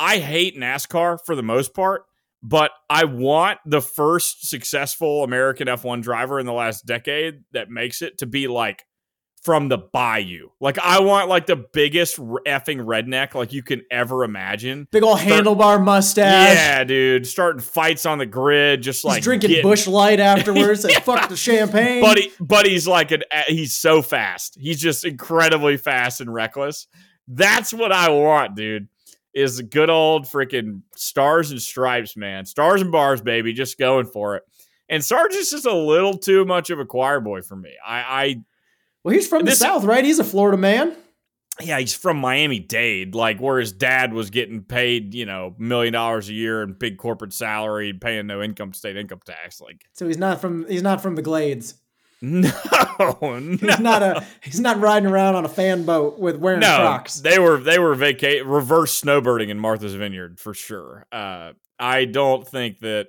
I hate NASCAR for the most part, but I want the first successful American F1 driver in the last decade that makes it to be like from the bayou. Like I want like the biggest effing redneck like you can ever imagine. Big old Start- handlebar mustache. Yeah, dude, starting fights on the grid, just He's like drinking getting- Busch Light (laughs) afterwards. and fuck the champagne. But he, but he's like an he's so fast. He's just incredibly fast and reckless. That's what I want, dude. Is good old freaking stars and stripes, man. Stars and bars, baby. Just going for it. And Sargent's just a little too much of a choir boy for me. I, I well, he's from the South, right? He's a Florida man. yeah, he's from Miami Dade, like where his dad was getting paid, you know, million dollars a year and big corporate salary, paying no income state income tax. Like, So he's not from he's not from the Glades. No, (laughs) He's no. not a he's not riding around on a fan boat with wearing no, Crocs. they were they were vacate reverse snowbirding in Martha's Vineyard for sure. Uh, I don't think that.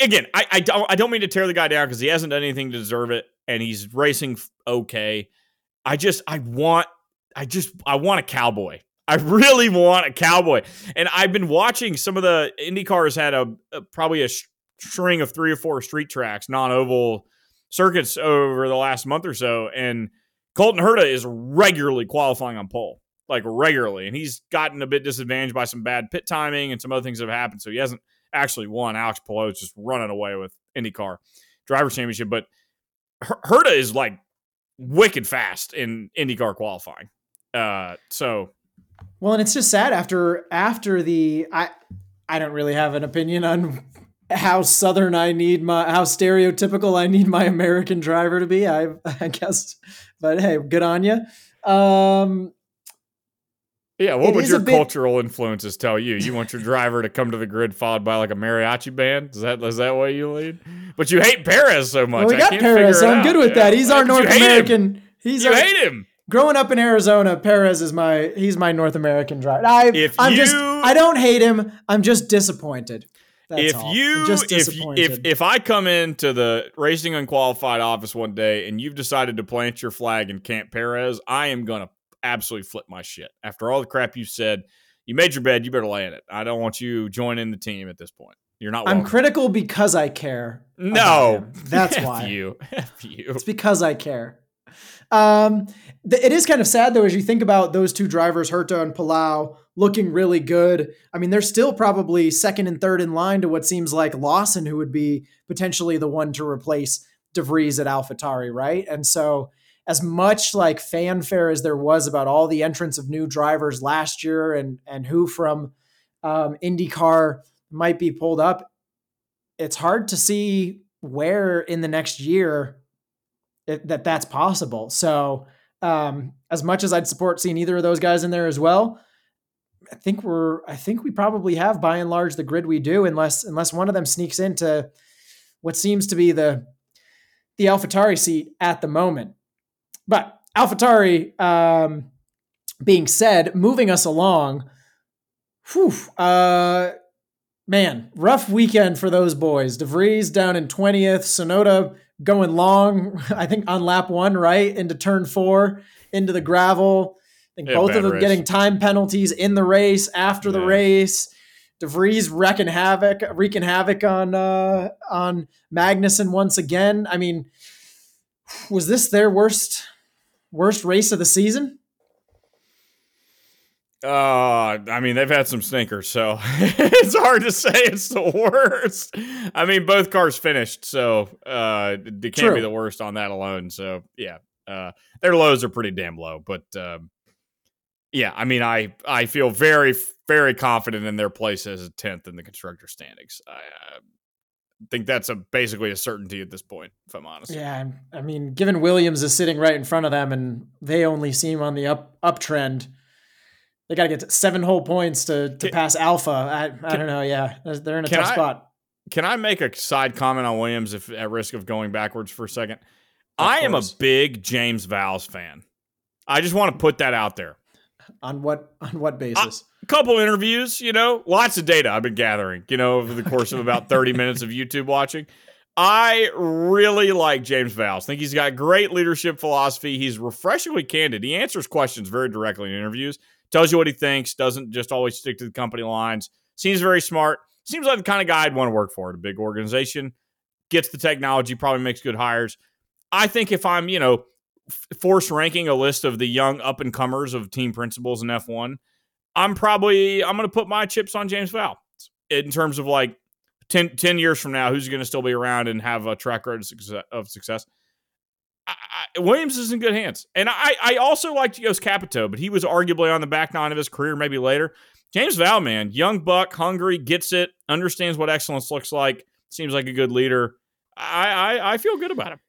Again, I, I don't I don't mean to tear the guy down because he hasn't done anything to deserve it, and he's racing okay. I just I want I just I want a cowboy. I really want a cowboy, and I've been watching some of the IndyCars had a, a probably a sh- string of three or four street tracks, non-oval circuits over the last month or so, and Colton Herta is regularly qualifying on pole, like regularly, and he's gotten a bit disadvantaged by some bad pit timing and some other things that have happened. So he hasn't actually won. Alex Palou's just running away with IndyCar Drivers Championship, but Her- Herta is like wicked fast in IndyCar qualifying. Uh, so Well, and it's just sad after after the I I don't really have an opinion on how southern I need my how stereotypical I need my American driver to be. I I guess, but hey, good on you. Um, yeah, what would your bit- cultural influences tell you? You want your driver to come to the grid followed by like a mariachi band? Is that is that way you lead? But you hate Perez so much. well, we I got can't Perez, so I'm good with Yeah. that. He's our North hate him. American. He's You our, hate him. growing up in Arizona, Perez is my he's my North American driver. I If I'm just you- I don't hate him. I'm just disappointed. That's if all. You just if, if if I come into the racing unqualified office one day and you've decided to plant your flag in Camp Perez, I am gonna absolutely flip my shit. After all the crap you said, you made your bed, you better lay in it. I don't want you joining the team at this point. You're not. I'm critical because I care. No, that's (laughs) F why. you. (laughs) F you. It's because I care. Um, it is kind of sad though, as you think about those two drivers, Herta and Palau, looking really good. I mean, they're still probably second and third in line to what seems like Lawson, who would be potentially the one to replace DeVries at AlphaTauri, right? And so, as much like fanfare as there was about all the entrance of new drivers last year and and who from um, IndyCar might be pulled up, it's hard to see where in the next year it, that that's possible. So, um, as much as I'd support seeing either of those guys in there as well, I think we're I think we probably have by and large the grid we do, unless unless one of them sneaks into what seems to be the the AlphaTauri seat at the moment. But AlphaTauri, um, being said, moving us along. Whew, uh, man, rough weekend for those boys. DeVries down in 20th, Tsunoda going long, (laughs) I think on lap one, right? Into turn four, into the gravel. I think Yeah, both of them race. getting time penalties in the race, after the race. DeVries wrecking havoc, wreaking havoc on uh, on Magnussen once again. I mean, was this their worst worst race of the season? Uh, I mean, they've had some stinkers, so (laughs) it's hard to say it's the worst. I mean, both cars finished, so uh, they can't True. be the worst on that alone. So yeah, uh, their lows are pretty damn low, but um, yeah, I mean, I I feel very very confident in their place as a tenth in the constructor standings. I uh, think that's a basically a certainty at this point, if I'm honest. Yeah, I mean, given Williams is sitting right in front of them and they only seem on the up uptrend, they got to get seven whole points to to Can- pass Alpha. I I don't know. Yeah, they're- in a Can tough I- spot. Can I make a side comment on Williams if at risk of going backwards for a second? I am a big James Vowles fan. I just want to put that out there. On what on what basis? A couple interviews, you know, lots of data I've been gathering, you know, over the course of about 30 (laughs) minutes of YouTube watching. I really like James Vowles. think he's got great leadership philosophy. He's refreshingly candid. He answers questions very directly in interviews, tells you what he thinks, doesn't just always stick to the company lines. Seems very smart. Seems like the kind of guy I'd want to work for at a big organization. Gets the technology, probably makes good hires. I think if I'm, you know, force ranking a list of the young up and comers of team principals in F1, I'm probably I'm going to put my chips on James Vowles in terms of like 10, 10 years from now, who's going to still be around and have a track record of success. Of success. I, I, Williams is in good hands, and I I also liked Jost Capito, but he was arguably on the back nine of his career, maybe later. James Vowles, man, young buck, hungry, gets it, understands what excellence looks like, seems like a good leader. I I, I feel good about him.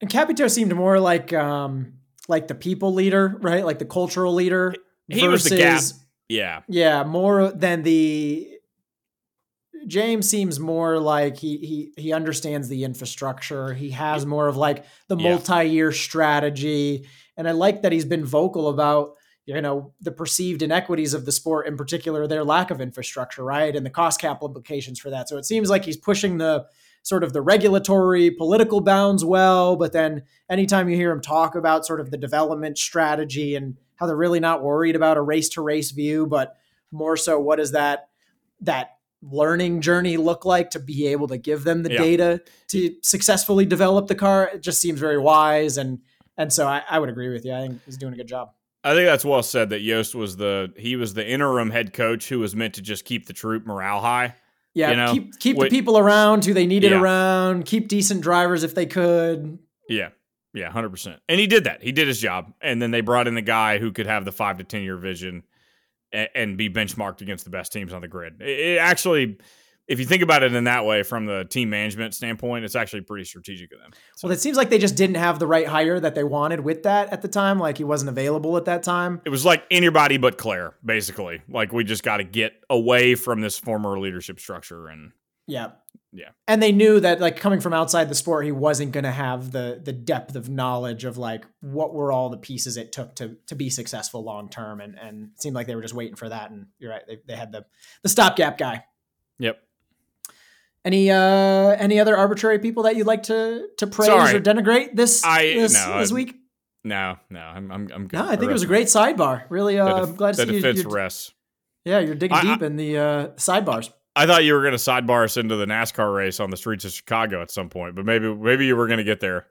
And Capito seemed more like um like the people leader, right? Like the cultural leader. He was the gap. versus- Yeah, Yeah, more than the James seems more like he he he understands the infrastructure. He has more of like the Yeah. multi-year strategy. And I like that he's been vocal about, you know, the perceived inequities of the sport, in particular their lack of infrastructure, right? And the cost cap implications for that. So it seems like he's pushing the sort of the regulatory political bounds well, but then anytime you hear him talk about sort of the development strategy and how they're really not worried about a race to race view, but more so what is that that learning journey look like to be able to give them the Yeah. data to successfully develop the car it just seems very wise and and so I, I would agree with you i think he's doing a good job I think that's well said. That Jost was the he was the interim head coach who was meant to just keep the troop morale high. yeah You know, keep keep the people around who they needed Yeah. around keep decent drivers if they could Yeah. Yeah, 100%. And he did that. He did his job. And then they brought in the guy who could have the five to 10 year vision and, and be benchmarked against the best teams on the grid. It, it actually, if you think about it in that way from the team management standpoint, it's actually pretty strategic of them. well it seems like they just didn't have the right hire that they wanted with that at the time like he wasn't available at that time It was like anybody but Claire, basically. Like we just got to get away from this former leadership structure. And Yeah. Yeah. And they knew that like coming from outside the sport, he wasn't going to have the the depth of knowledge of like what were all the pieces it took to to be successful long term. And and it seemed like they were just waiting for that. And you're right, they, they had the the stopgap guy. yep. Any uh any other arbitrary people that you'd like to to praise Sorry. or denigrate this I- this, no, this week? No, no, I'm, I'm, I'm good. No, I think it was a great sidebar. Really, uh, The, I'm glad to the see you. defense you're- rests. Yeah, you're digging I- deep in the uh, sidebars. I thought you were going to sidebar us into the NASCAR race on the streets of Chicago at some point, but maybe maybe you were going to get there.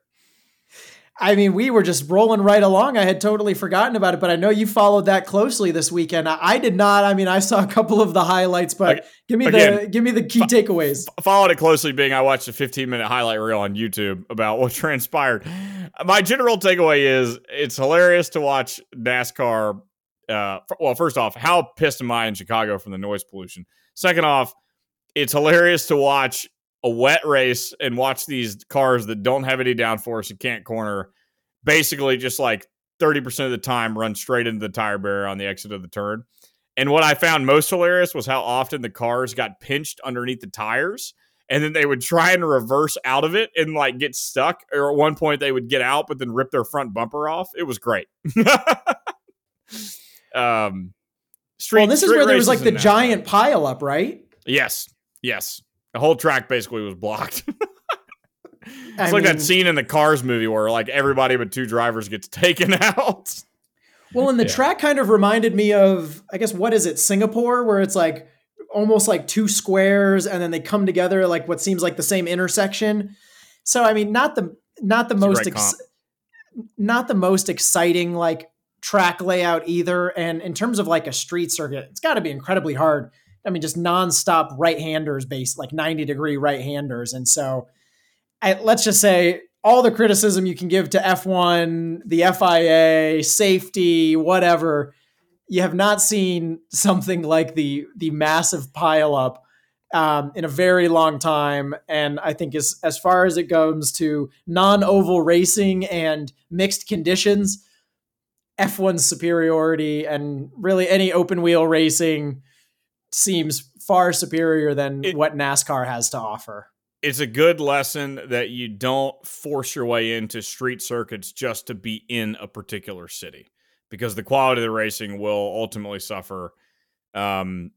I mean, we were just rolling right along. I had totally forgotten about it, but I know you followed that closely this weekend. I, I did not. I mean, I saw a couple of the highlights, but give me the again, give me the key takeaways. followed it closely being I watched a 15 minute highlight reel on YouTube about what (laughs) transpired. My general takeaway is it's hilarious to watch NASCAR. Uh, well, first off, how pissed am I in Chicago from the noise pollution? Second off, it's hilarious to watch a wet race and watch these cars that don't have any downforce and can't corner basically just like 30% of the time run straight into the tire barrier on the exit of the turn. And what I found most hilarious was how often the cars got pinched underneath the tires and then they would try and reverse out of it and like get stuck. Or at one point they would get out, but then rip their front bumper off. It was great. (laughs) um, street, well, this is where there was like the NASCAR. giant pile up, right? Yes, yes. The whole track basically was blocked. (laughs) it's I like mean- that scene in the Cars movie where like everybody but two drivers gets (laughs) taken out. Well, and the Yeah. track kind of reminded me of, I guess, what is it, Singapore, where it's like almost like two squares and then they come together like what seems like the same intersection. So, I mean, not the not the It's most ex- not the most exciting like track layout either. And in terms of like a street circuit, it's got to be incredibly hard. I mean, just nonstop right handers based, like 90 degree right handers. And so I, let's just say all the criticism you can give to F1, the FIA, safety, whatever, you have not seen something like the the massive pileup um, in a very long time. And I think as as far as it goes to non oval racing and mixed conditions, F1's superiority and really any open wheel racing seems far superior than It- what NASCAR has to offer. It's a good lesson that you don't force your way into street circuits just to be in a particular city because the quality of the racing will ultimately suffer. Um,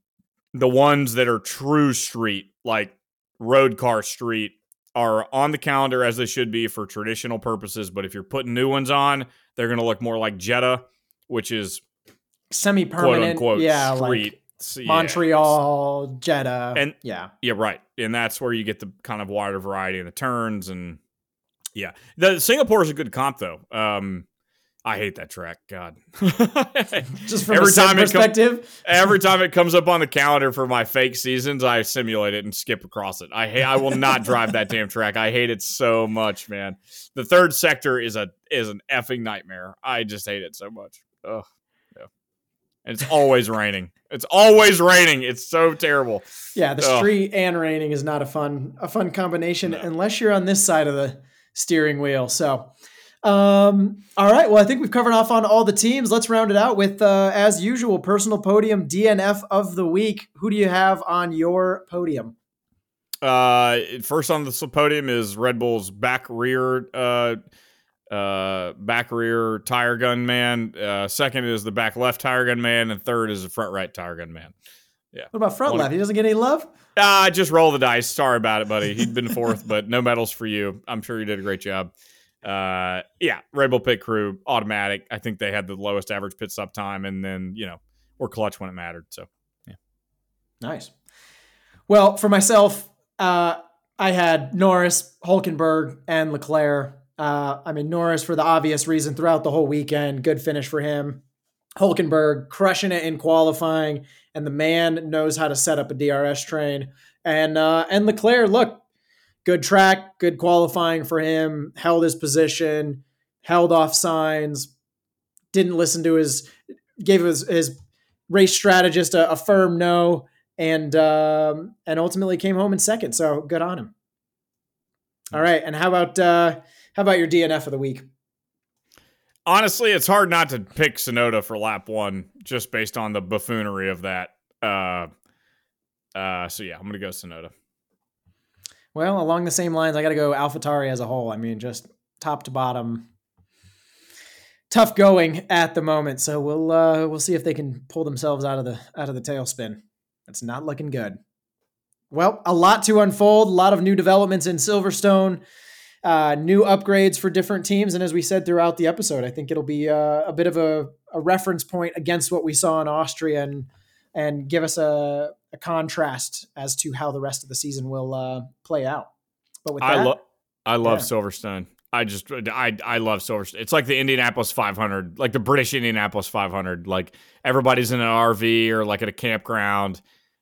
the ones that are true street, like road car street, are on the calendar as they should be for traditional purposes. But if you're putting new ones on, they're going to look more like Jeddah, which is Semi quote permanent, unquote yeah, street. like So, yeah, Montreal, Jeddah, And- yeah. Yeah, right. And that's where you get the kind of wider variety in the turns and yeah. The Singapore is a good comp though. Um I hate that track. God. (laughs) Just from every a time it com- perspective, every time it comes up on the calendar for my fake seasons, I simulate it and skip across it. I hate I will not drive that damn track. I hate it so much, man. The third sector is a is an effing nightmare. I just hate it so much. Ugh. Yeah. And it's always raining. It's always raining. It's so terrible. yeah, the Ugh. street and raining is not a fun a fun combination No. unless you're on this side of the steering wheel. So, um, all right. Well, I think we've covered off on all the teams. Let's round it out with, uh, as usual, personal podium DNF of the week. Who do you have on your podium? Uh, first on the podium is Red Bull's back rear, uh, uh, back rear tire gun man. Uh, second is the back left tire gun man, and third is the front right tire gun man. Yeah. What about front left? He doesn't get any love. Ah, just roll the dice. Sorry about it, buddy. He'd been fourth, (laughs) but no medals for you. I'm sure you did a great job. Uh, yeah, Red Bull pit crew automatic. I think they had the lowest average pit stop time, and then you know were clutch when it mattered. So yeah, Nice. Well, for myself, uh, I had Norris, Hulkenberg, and Leclerc. Uh, I mean, Norris for the obvious reason throughout the whole weekend. Good finish for him. Hulkenberg crushing it in qualifying, and the man knows how to set up a DRS train. And uh, and Leclerc, look, good track, good qualifying for him. Held his position, held off Sainz, didn't listen to his, gave his his race strategist a, a firm no and um, and ultimately came home in second. So good on him. All right, and how about uh, how about your DNF of the week? honestly, it's hard not to pick Tsunoda for lap one just based on the buffoonery of that. Uh, uh, so yeah, I'm gonna go Tsunoda. Well, along the same lines, I got to go AlphaTauri as a whole. I mean, just top to bottom, tough going at the moment. So we'll uh, we'll see if they can pull themselves out of the out of the tailspin. It's not looking good. Well, a lot to unfold. A lot of new developments in Silverstone. Uh, new upgrades for different teams, and as we said throughout the episode, I think it'll be uh, a bit of a, a reference point against what we saw in Austria, and and give us a, a contrast as to how the rest of the season will uh, play out. But with I that, love I love Yeah. Silverstone. I just I I love Silverstone. It's like the Indianapolis 500, like the British Indianapolis 500. Like everybody's in an RV or like at a campground.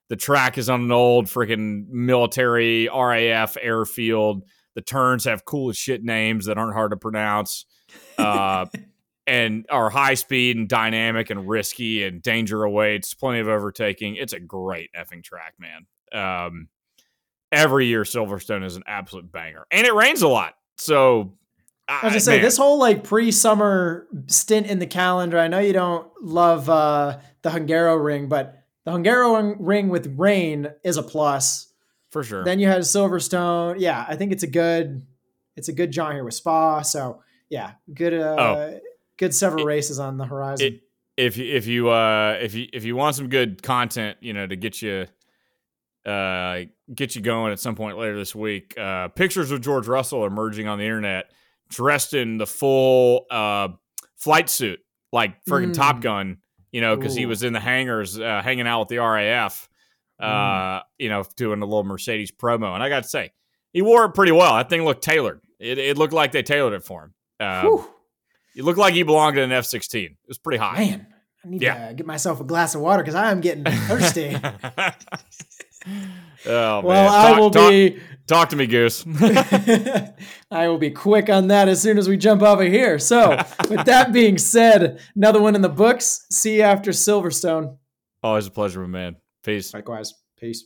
The track is on an old freaking military RAF airfield. The turns have cool shit names that aren't hard to pronounce. Uh, (laughs) and are high speed and dynamic and risky and danger awaits, plenty of overtaking. It's a great effing track, man. Um, every year Silverstone is an absolute banger, and it rains a lot. So I was gonna say man, this whole like pre-summer stint in the calendar. I know you don't love uh, the Hungaroring, but the Hungaroring with rain is a plus. for sure. Then you had Silverstone. Yeah, I think it's a good, it's a good jaunt here with Spa. So yeah, good, uh, Oh. Good several It- races on the horizon. it- if you if you uh if you if you want some good content, you know, to get you uh get you going at some point later this week, uh pictures of George Russell emerging on the internet dressed in the full uh flight suit, like friggin' Mm. Top Gun, you know, because he was in the hangars uh, hanging out with the RAF, uh, Mm. you know, doing a little Mercedes promo. And I got to say, he wore it pretty well. That thing looked tailored. It, it looked like they tailored it for him. Um, It looked like you belonged in an F sixteen. It was pretty hot. man, I need Yeah. to get myself a glass of water because I am getting (laughs) thirsty. oh, well, man. I Talk- will talk- be. Talk to me, Goose. (laughs) I will be quick on that as soon as we jump over here. So, with (laughs) that being said, another one in the books. See you after Silverstone. Always a pleasure, my man. Peace. Likewise. Peace.